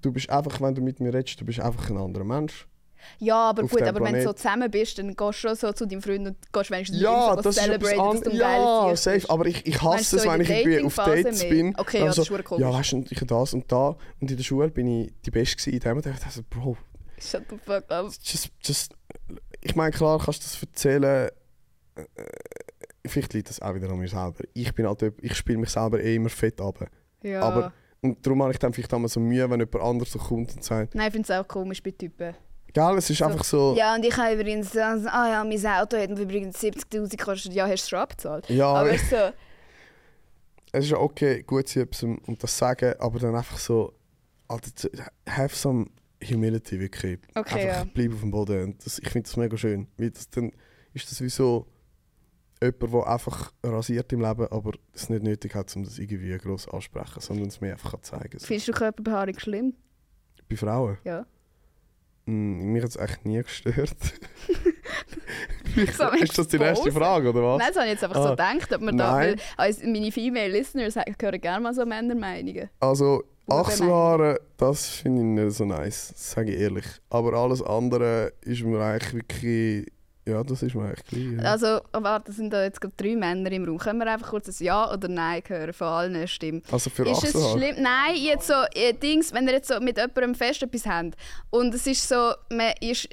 du bist einfach, wenn du mit mir redest, du bist einfach ein anderer Mensch. Ja, aber Auf gut, aber wenn du so Planet. zusammen bist, dann gehst du schon so zu deinem Freund und gehst wenigstens Ja, so das ist etwas celebraten, dass du Ja, safe. Aber ich, ich hasse es, so wenn ich irgendwie auf Dates mehr? bin. Okay, ja, so, das ist Ja, weißt du, ich das und da. Und in der Schule bin ich die Beste in dem. Und ich dachte, Bro, Shut the fuck up. just, just... Ich meine, klar kannst du das erzählen. äh, Vielleicht liegt das auch wieder an mir selber. Ich bin halt, ich spiele mich selber eh immer fett ab. Ja. Aber- Und darum habe ich dann vielleicht einmal so Mühe, wenn jemand anderes so kommt und sagt, Nein, ich finde es auch komisch bei Typen. Gell, es ist einfach so... Ja, und ich habe übrigens, äh, ah ja, mein Auto hat übrigens 70'000 gekostet. Ja, hast du schon abgezahlt? Ja, Aber so, es ist ja okay, gut zu etwas und das sagen, aber dann einfach so, Alter, have some humility wirklich. Okay, einfach ja. bleib auf dem Boden. Und das, ich finde das mega schön. Weil das, dann ist das wie so jemand, der einfach rasiert im Leben, aber es nicht nötig hat, um das irgendwie gross ansprechen, sondern es mir einfach zeigen kann. findest du Körperbehaarung schlimm? Bei Frauen? Ja. Mm, mich hat es echt nie gestört. So ist das die exposed. Frage, oder was? Nein, das habe ich jetzt einfach Ah, so gedacht, ob man da, nein. weil als meine Female Listeners hören gerne mal so Männermeinungen. Also, Achselhaare, das finde ich nicht so nice, sage ich ehrlich. Aber alles andere ist mir eigentlich wirklich. Ja, das ist mir eigentlich gleich. Ja. Also, oh, warte, es sind da jetzt gerade drei Männer im Raum. Können wir einfach kurz ein Ja oder Nein hören von allen Stimmen? Also für Ist es Achselhaare. schlimm? Nein, jetzt so äh, Dings, wenn ihr jetzt so mit jemandem fest etwas habt und es ist so, man ist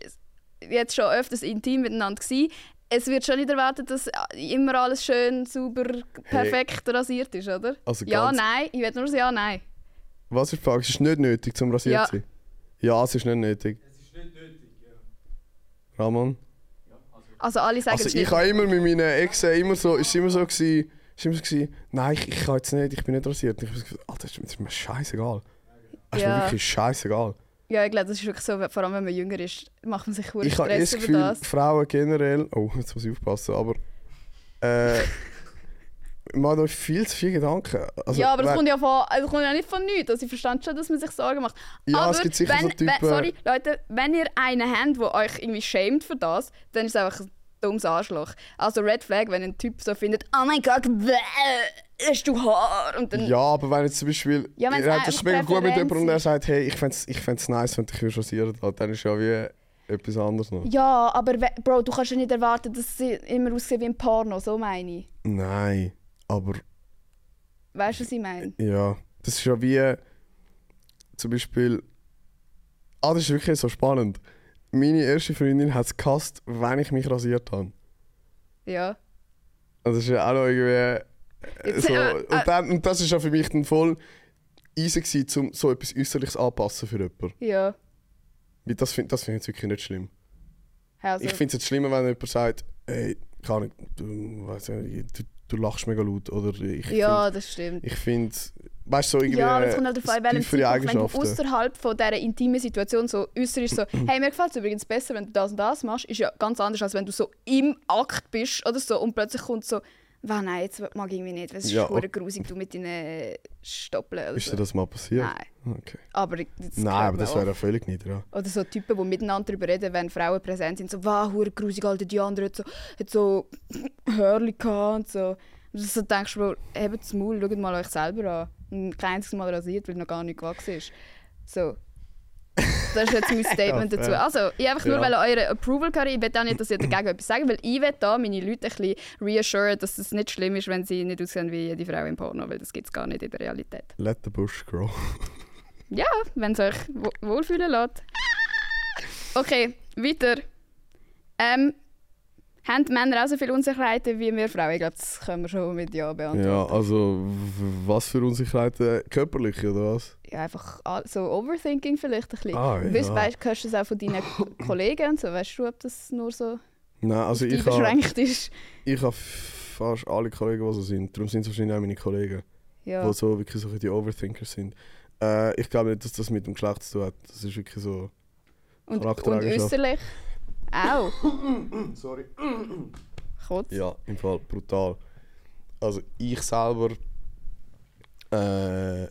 jetzt schon öfters intim miteinander gewesen, es wird schon nicht erwartet, dass immer alles schön, sauber, perfekt rasiert ist, oder? Also Ja, nein, ich will nur das Ja, Nein. Was ist die Frage? Es ist nicht nötig, zum rasiert Ja. zu sein? Ja, es ist nicht nötig. Es ist nicht nötig, ja. Ramon? Also alle sagen Also es ich habe immer mit meinen Exen immer so, ist immer so gewesen, ist immer so gewesen, nein, ich, ich kann jetzt nicht, ich bin nicht rasiert. Und ich habe so gesagt, das ist, das ist mir scheißegal. Es ist mir Ja. wirklich scheißegal. Ja, ich glaube, das ist wirklich so, vor allem wenn man jünger ist, macht man sich verdammt Ich habe eh Stress das Gefühl, das. Frauen generell, oh, jetzt muss ich aufpassen, aber äh, man hat euch viel zu viel Gedanken. Also, ja, aber das kommt ja, von, also das kommt ja nicht von nichts. Also ich verstand schon, dass man sich Sorgen macht. ja, aber es gibt sicher wenn, so Typen... Wenn, sorry, Leute, wenn ihr einen habt, der euch irgendwie schämt für das, dann ist es einfach ein dummes Arschloch. Also Red Flag, wenn ein Typ so findet, oh mein Gott, bäh, hast du Haar? Und dann, Ja, aber wenn jetzt zum Beispiel, Ja, ihr habt das mega gut mit jemandem und er sagt, hey, ich fände es ich fänd's nice, wenn du dich rasieren lässt, dann ist ja wie, etwas anderes noch. Ja, aber Bro, du kannst ja nicht erwarten, dass sie immer aussehen wie ein Porno, so meine ich. Nein, aber Weißt du, was ich meine? ja, das ist ja wie zum Beispiel. Ah, das ist wirklich so spannend. Meine erste Freundin hat es gehasst, wenn ich mich rasiert habe. Ja. Also das ist ja auch noch irgendwie. äh, Jetzt, So, äh, äh, und, dann, und das ist ja für mich dann voll easy gewesen, um so etwas Äußerliches anpassen für jemanden. Ja. Weil Das finde das find ich jetzt wirklich nicht schlimm. Also, Ich finde es jetzt schlimmer, wenn jemand sagt, ey, kann ich, du, weiss nicht, du, du lachst mega laut. Oder ich ja, das stimmt. find- ich finde, weißt du, so irgendwie. Ja, aber es kommt halt darauf an, welchem Zeitpunkt, wenn du außerhalb von dieser intimen Situation so äußerst so «Hey, mir gefällt es übrigens besser, wenn du das und das machst», ist ja ganz anders, als wenn du so im Akt bist oder so und plötzlich kommt so «Wow, nein, jetzt mag ich irgendwie nicht, weil es ist Ja, ja, ok- grusig, du mit deinen Stoppeln oder Ist so.» dir das mal passiert? Nein, Okay. aber das Nein, aber das wäre ja völlig nicht. Oder so Typen, die miteinander darüber reden, wenn Frauen präsent sind. So, wow, hure grusig, Alter, die andere hat so, hat so Hörli gehabt und so. Und du so denkst, Bro, hebt das Maul, schaut mal euch selber an. Und kein einziges Mal rasiert, weil noch gar nicht gewachsen ist. So. Das ist jetzt mein Statement dazu. Also, ich einfach nur Ja. weil eure Approval carry. Ich will auch nicht, dass ihr dagegen etwas sagt, weil ich will da meine Leute ein bisschen reassuren, dass es nicht schlimm ist, wenn sie nicht aussehen wie jede Frau im Porno, weil das gibt es gar nicht in der Realität. Let the bush grow. Ja, wenn es euch wo- wohlfühlen lässt. Okay, weiter. Ähm, haben die Männer auch so viele Unsicherheiten wie wir Frauen? Ich glaube, das können wir schon mit Ja beantworten. Ja, also was für Unsicherheiten? Körperliche oder was? Ja, einfach so Overthinking vielleicht ein bisschen. Ah, ja. weißt, hörst du das auch von deinen Ko- Kollegen und so? Weißt du, ob das nur so Nein, also ich habe beschränkt ist? ich ha fast alle Kollegen, die so sind. Darum sind es wahrscheinlich auch meine Kollegen, Ja. die so wirklich so die Overthinkers sind. Äh, ich glaube nicht, dass das mit dem Geschlecht zu tun hat. Das ist wirklich so... Und, und äußerlich auch. Sorry. Kurz. Ja, im Fall brutal. Also ich selber äh,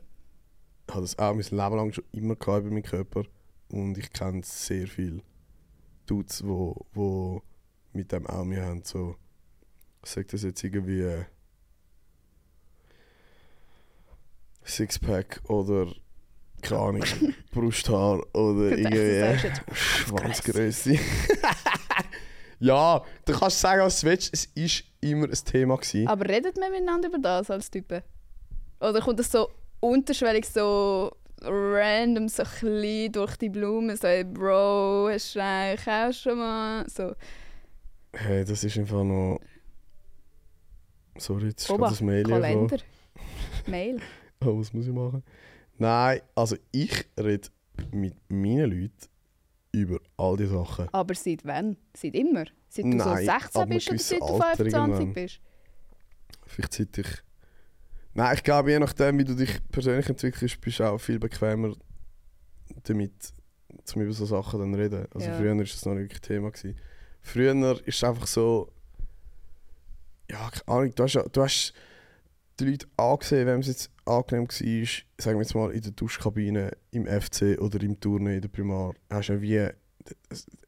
habe das auch mein Leben lang schon immer gehabt über meinen Körper und ich kenne sehr viele Dudes, wo, wo mit dem auch mir haben so sagt das jetzt irgendwie äh, Sixpack oder keine Ahnung Brusthaar oder irgendwie jetzt Schwanzgröße. ja, du kannst sagen, was du willst. Es war immer ein Thema. Gewesen. Aber redet man miteinander über das als Typen? Oder kommt das so unterschwellig so random so klein durch die Blumen so hey, Bro, hast du eigentlich auch schon mal so Hey, das ist einfach noch. Sorry, jetzt ist Oba, das Mail Kalender, Mail. Oh, was muss ich machen? Nein, also ich rede mit meinen Leuten über all die Sachen. Aber seit wann? Seit immer? Seit du so Nein, 16 ab einem bist oder seit du Alter 25 irgendwann. bist? Vielleicht seit ich. Nein, ich glaube, je nachdem, wie du dich persönlich entwickelst, bist du auch viel bequemer damit, zum über so Sachen dann reden. Also Ja. früher war das noch wirklich Thema. Gewesen. Früher ist es einfach so. Ja, keine Ahnung, du hast, du hast die Leute angesehen, wenn es jetzt angenehm war, sagen wir jetzt mal in der Duschkabine, im FC oder im Turnen in der Primar. Hast ja wie.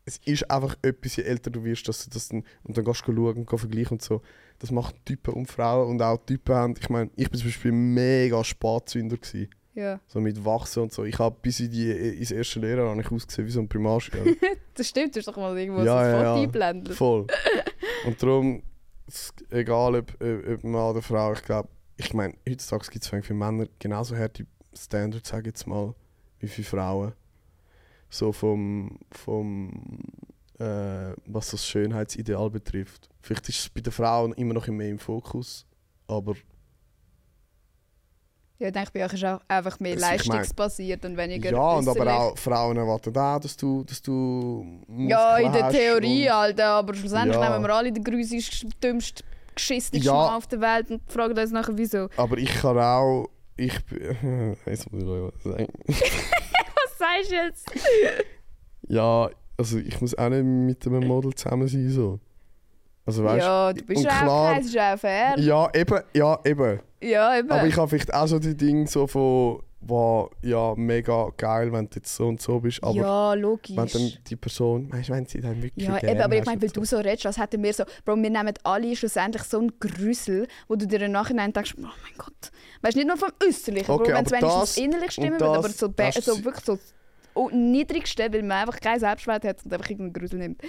Es, ist einfach etwas, je älter du wirst, dass du das dann, und dann gehst du schauen und vergleichen und so. Das macht Typen und Frauen und auch Typen haben. Ich meine, ich bin zum Beispiel mega Spatzünder gewesen, Ja. so mit Wachsen und so. Ich habe bis in die ins erste Lehrer habe ich ausgesehen wie so ein Primarschüler. Das stimmt, du hast doch mal irgendwo Ja, so ein ja, Foto ja. Voll. Und darum, egal ob, ob, ob Mann oder Frau, ich glaube, ich meine, heutzutage gibt es für Männer genauso harte Standards, sage ich jetzt mal, wie für Frauen. So vom, vom äh, was das Schönheitsideal betrifft. Vielleicht ist es bei den Frauen immer noch mehr im Fokus, aber Ja, ich denke, bei euch ist auch einfach mehr Also, ich mein- leistungsbasiert und weniger ja, und aber auch Frauen erwarten auch, dass du, dass du Ja, in der Theorie, Alter, aber schlussendlich Ja. nehmen wir alle den grüßigsten, dümmsten, geschissensten Ja. Mann auf der Welt und fragen uns nachher, wieso. Aber ich kann auch, ich bin, jetzt muss ich euch was sagen. Was sagst du jetzt? Ja, also ich muss auch nicht mit einem Model zusammen sein. So. Also weißt ja, du bist und ja auch klar- auch fair. ja, eben, ja, eben. Ja, eben. Aber ich habe vielleicht auch so die Dinge so von, wow, ja, mega geil, wenn du jetzt so und so bist. Aber ja, logisch. wenn dann die Person, weißt du, wenn sie dann wirklich Ja, eben, aber ich meine, weil und du so redest, als hätten wir so, Bro, wir nehmen alle schlussendlich so einen Grüssel, wo du dir im Nachhinein denkst, oh mein Gott. Weißt du, nicht nur vom Äußerlichen, Okay, Bro, wenn es wenigstens innerlich stimmen würde, aber so, so wirklich so oh, niedrigsten, weil man einfach keinen Selbstwert hat und einfach irgendeinen Grusel nimmt.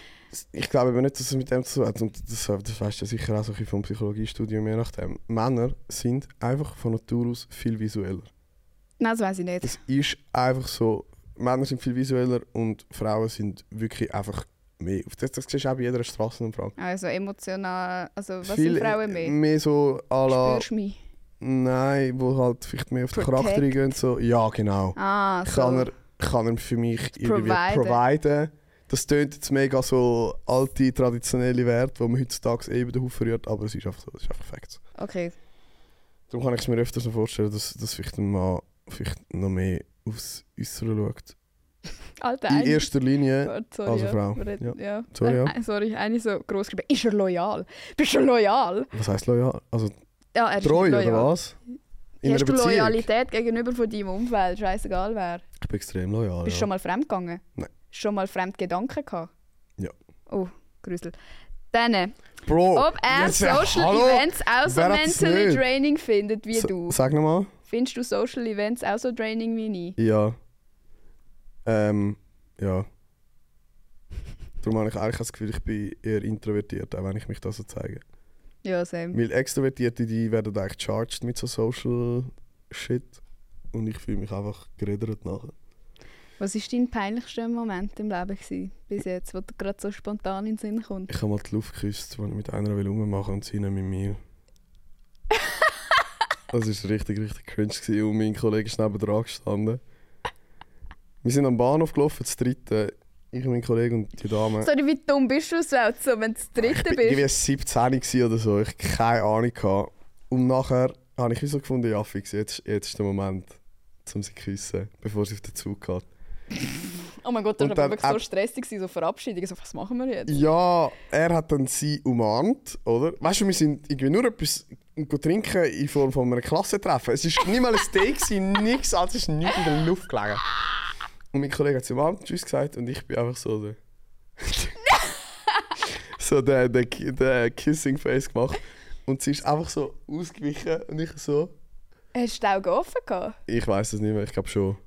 Ich glaube aber nicht, dass es mit dem zu tun hat. Und das, das weißt du sicher auch so ein vom Psychologiestudium, je nachdem. Männer sind einfach von Natur aus viel visueller. Nein, das weiß ich nicht. Es ist einfach so, Männer sind viel visueller und Frauen sind wirklich einfach mehr. Das, das siehst du auch bei jeder Straßenumfrage. Also emotional, also was Viel sind Frauen mehr? Mehr so à la, Spürst du mich? Nein, wo halt vielleicht mehr auf den Protect. Charakter gehen. So. Ja, genau. Ah, so. Kann, er, kann er für mich irgendwie Providen. providen. Das tönt jetzt mega so alte, traditionelle Werte, die man heutzutage eben den Haufen rührt, aber es ist einfach so, es ist einfach Fakt. Okay. Darum kann ich es mir öfters noch vorstellen, dass, dass vielleicht ein Mann vielleicht noch mehr aufs Äußere schaut. Alter, In erster Linie. Gott, sorry, also ja. Frau, reden- ja. Sorry, ja. Äh, sorry, eine so groß geschrieben. Ist er loyal? Bist du loyal? Was heisst loyal? Also Ja, treu loyal. oder was? In Hast du Beziehung? Loyalität gegenüber von deinem Umfeld? Scheißegal wer. Ich bin extrem loyal. Bist du ja. schon mal fremd gegangen? Nein. Schon mal fremd Gedanken gehabt? Ja. Oh, Grüsel. Dann, Bro, ob er Social hallo? Events auch so mentally draining findet wie Sa- du. Sag nochmal. Findest du Social Events auch so draining wie ich? Ja. Ähm, ja. Darum habe ich eigentlich das Gefühl, ich bin eher introvertiert, auch wenn ich mich da so zeige. Ja, same. Weil Extrovertierte, die werden eigentlich charged mit so Social Shit. Und ich fühle mich einfach geredet nachher. Was war dein peinlichster Moment im Leben gewesen, bis jetzt, wo dir gerade so spontan in den Sinn kommt? Ich habe mal die Luft geküsst, als ich mit einer will rummachen und sie nicht mit mir. das war richtig, richtig cringe. Gewesen. Und mein Kollege ist neben dran gestanden. Wir sind am Bahnhof gelaufen, das dritte. Ich und mein Kollege und die Dame. Sorry, wie dumm bist du selbst, so, wenn du das Ich Dritte bin bist? irgendwie 17 gewesen oder so, ich hatte keine Ahnung. Gehabt. Und nachher habe ich so gefunden, ja fix, jetzt, jetzt ist der Moment, um sie zu küssen, bevor sie auf den Zug geht. Oh mein Gott, das war wirklich so stressig, so Verabschiedung. So, was machen wir jetzt? Ja, er hat dann sie umarmt, oder? Weißt du, wir sind irgendwie nur etwas trinken in Form von einem Klassentreffen. Es war nicht mal ein Steak, nichts, als ist nichts in der Luft gelegen. Und mein Kollege hat sie umarmt, Tschüss gesagt und ich bin einfach so der... so der, der, der Kissing Face gemacht. Und sie ist einfach so ausgewichen und ich so... Hast du die Augen offen gehabt? Ich weiß es nicht mehr, ich glaube schon.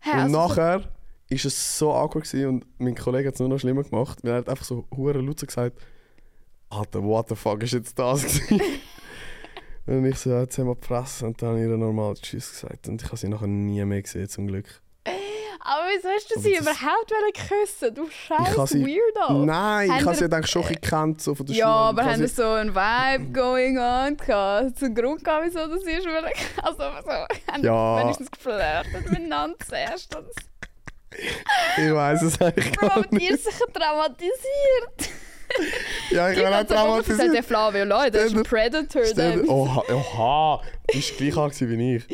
Hä, und also so- nachher war es so awkward gewesen und mein Kollege hat es nur noch schlimmer gemacht, weil er hat einfach so hure laut so gesagt, Alter, what the fuck ist jetzt das und ich so, ja, jetzt haben wir die Fresse und dann habe ich ihr normal Tschüss gesagt. Und ich habe sie nachher nie mehr gesehen, zum Glück. Aber wieso hast du sie das- überhaupt küssen? Du Ich scheiß sie- Weirdo. Nein, Haben ich habe sie ihr- dann schon gekannt, so von der ja, Schule. aber Ich habe haben wir sie- so einen Vibe going on gehabt? Zum Grund gehabt, wieso das ist? Weil- Also, so, haben Ja. wenigstens geflirtet miteinander zuerst. Und Ich weiß es eigentlich Bro, gar nicht. ist sicher traumatisiert. Ja, ich bin auch so gesagt, der traumatisiert. Flavio, Leute, das ist ein Predator. Stell Oha, oha, du bist gleich alt wie ich.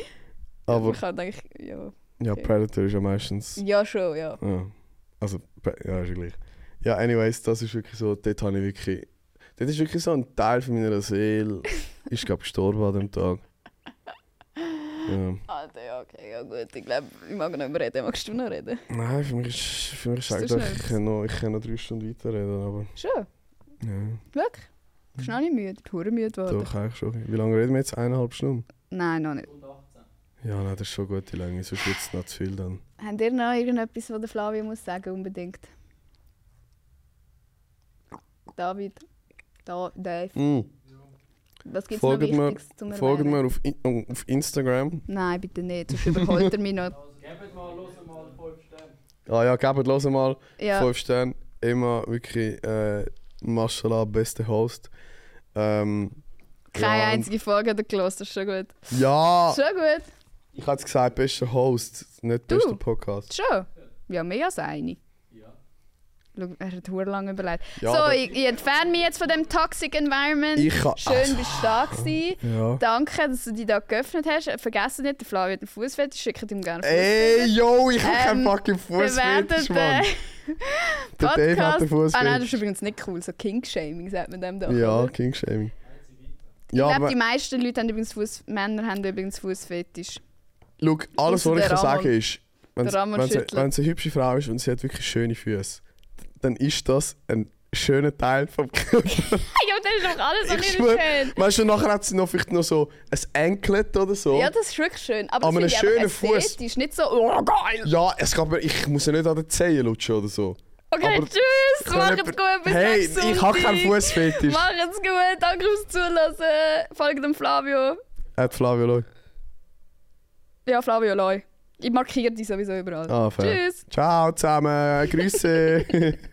Aber Ich kann eigentlich, ja. Ja, okay. Predator ist ja meistens... Ja, schon, ja. Ja. Also, ja, ist ja gleich. Ja, anyways, das ist wirklich so, dort habe ich wirklich... Dort ist wirklich so ein Teil von meiner Seele, ist glaube gestorben an dem Tag. Ja. Alter, ja, okay, ja gut. Ich glaube, ich mag nicht mehr reden. Magst du noch reden? Nein, für mich ist, für mich ist eigentlich, ich kann, noch, ich kann noch drei Stunden weiterreden, aber Schon? ja, Wirklich? Bist du noch nicht müde? Du müde geworden? doch eigentlich schon. Wie lange reden wir jetzt? Eineinhalb Stunden? Nein, noch nicht. Ja, nein, das ist schon gute Länge, sonst wird es noch zu viel dann. Habt ihr noch irgendetwas, was der Flavio muss sagen unbedingt? David? Da, Dave? Mm. Was gibt es noch Folgt mir- Wichtiges zum Folgt mir auf, oh, auf Instagram. Nein, bitte nicht, sonst überholt er mich noch. Gebt mal, hört mal 5 Sterne. Ah ja, gebt los mal. Ja, 5 Sterne. Immer wirklich, äh, Mashallah, beste Host. Ähm, keine ja, einzige Folge hat er gehört, das ist schon gut. Ja, Schon gut? Ich hätte gesagt, bester Host, nicht Du? bester Podcast. Schon? Ja, mehr als eine. Ja. Schau, er hat verdammt lange überlegt. Ja, so, ich, ich entferne mich jetzt von dem Toxic Environment. Ich kann- Schön, bist du da gewesen. Ja. Danke, dass du dich da geöffnet hast. Vergessen nicht, der Flavio hat einen Fußfetisch, schickt ihm gerne Ey, yo, ich hab keinen Ähm, fucking Fußfetisch, Mann. Der Dave hat den Podcast. Ah nein, das Fußfetisch. ist übrigens nicht cool. So King-Shaming sagt man dem da. Ja? King-Shaming. Ich Ja, glaube, aber die meisten Leute haben übrigens Fuß, Männer haben übrigens Fußfetisch. Schau, alles, Ausser was ich kann sagen ist, wenn sie eine hübsche Frau ist und sie hat wirklich schöne Füße, dann ist das ein schönen Teil vom Körper. Ja, das ist doch alles so Ich nicht schwör- schön. Weißt du, nachher hat sie noch vielleicht noch so ein Anklet oder so. Ja, das ist wirklich schön. Aber Aber einen schönen Fuß. ästhetisch, nicht so, oh geil. Ja, es gab, ich muss ja nicht an den Zehen lutschen oder so. Okay, Aber- tschüss, Kann macht's gut, bis Hey, ich habe keinen. Fußfetisch. Macht's gut, danke fürs Zuhören. Folgt dem Flavio. Hat Flavio Loy. Ja, Flavio Loy. Ich markiere die sowieso überall. Ah. Tschüss. Ciao zusammen. Grüße.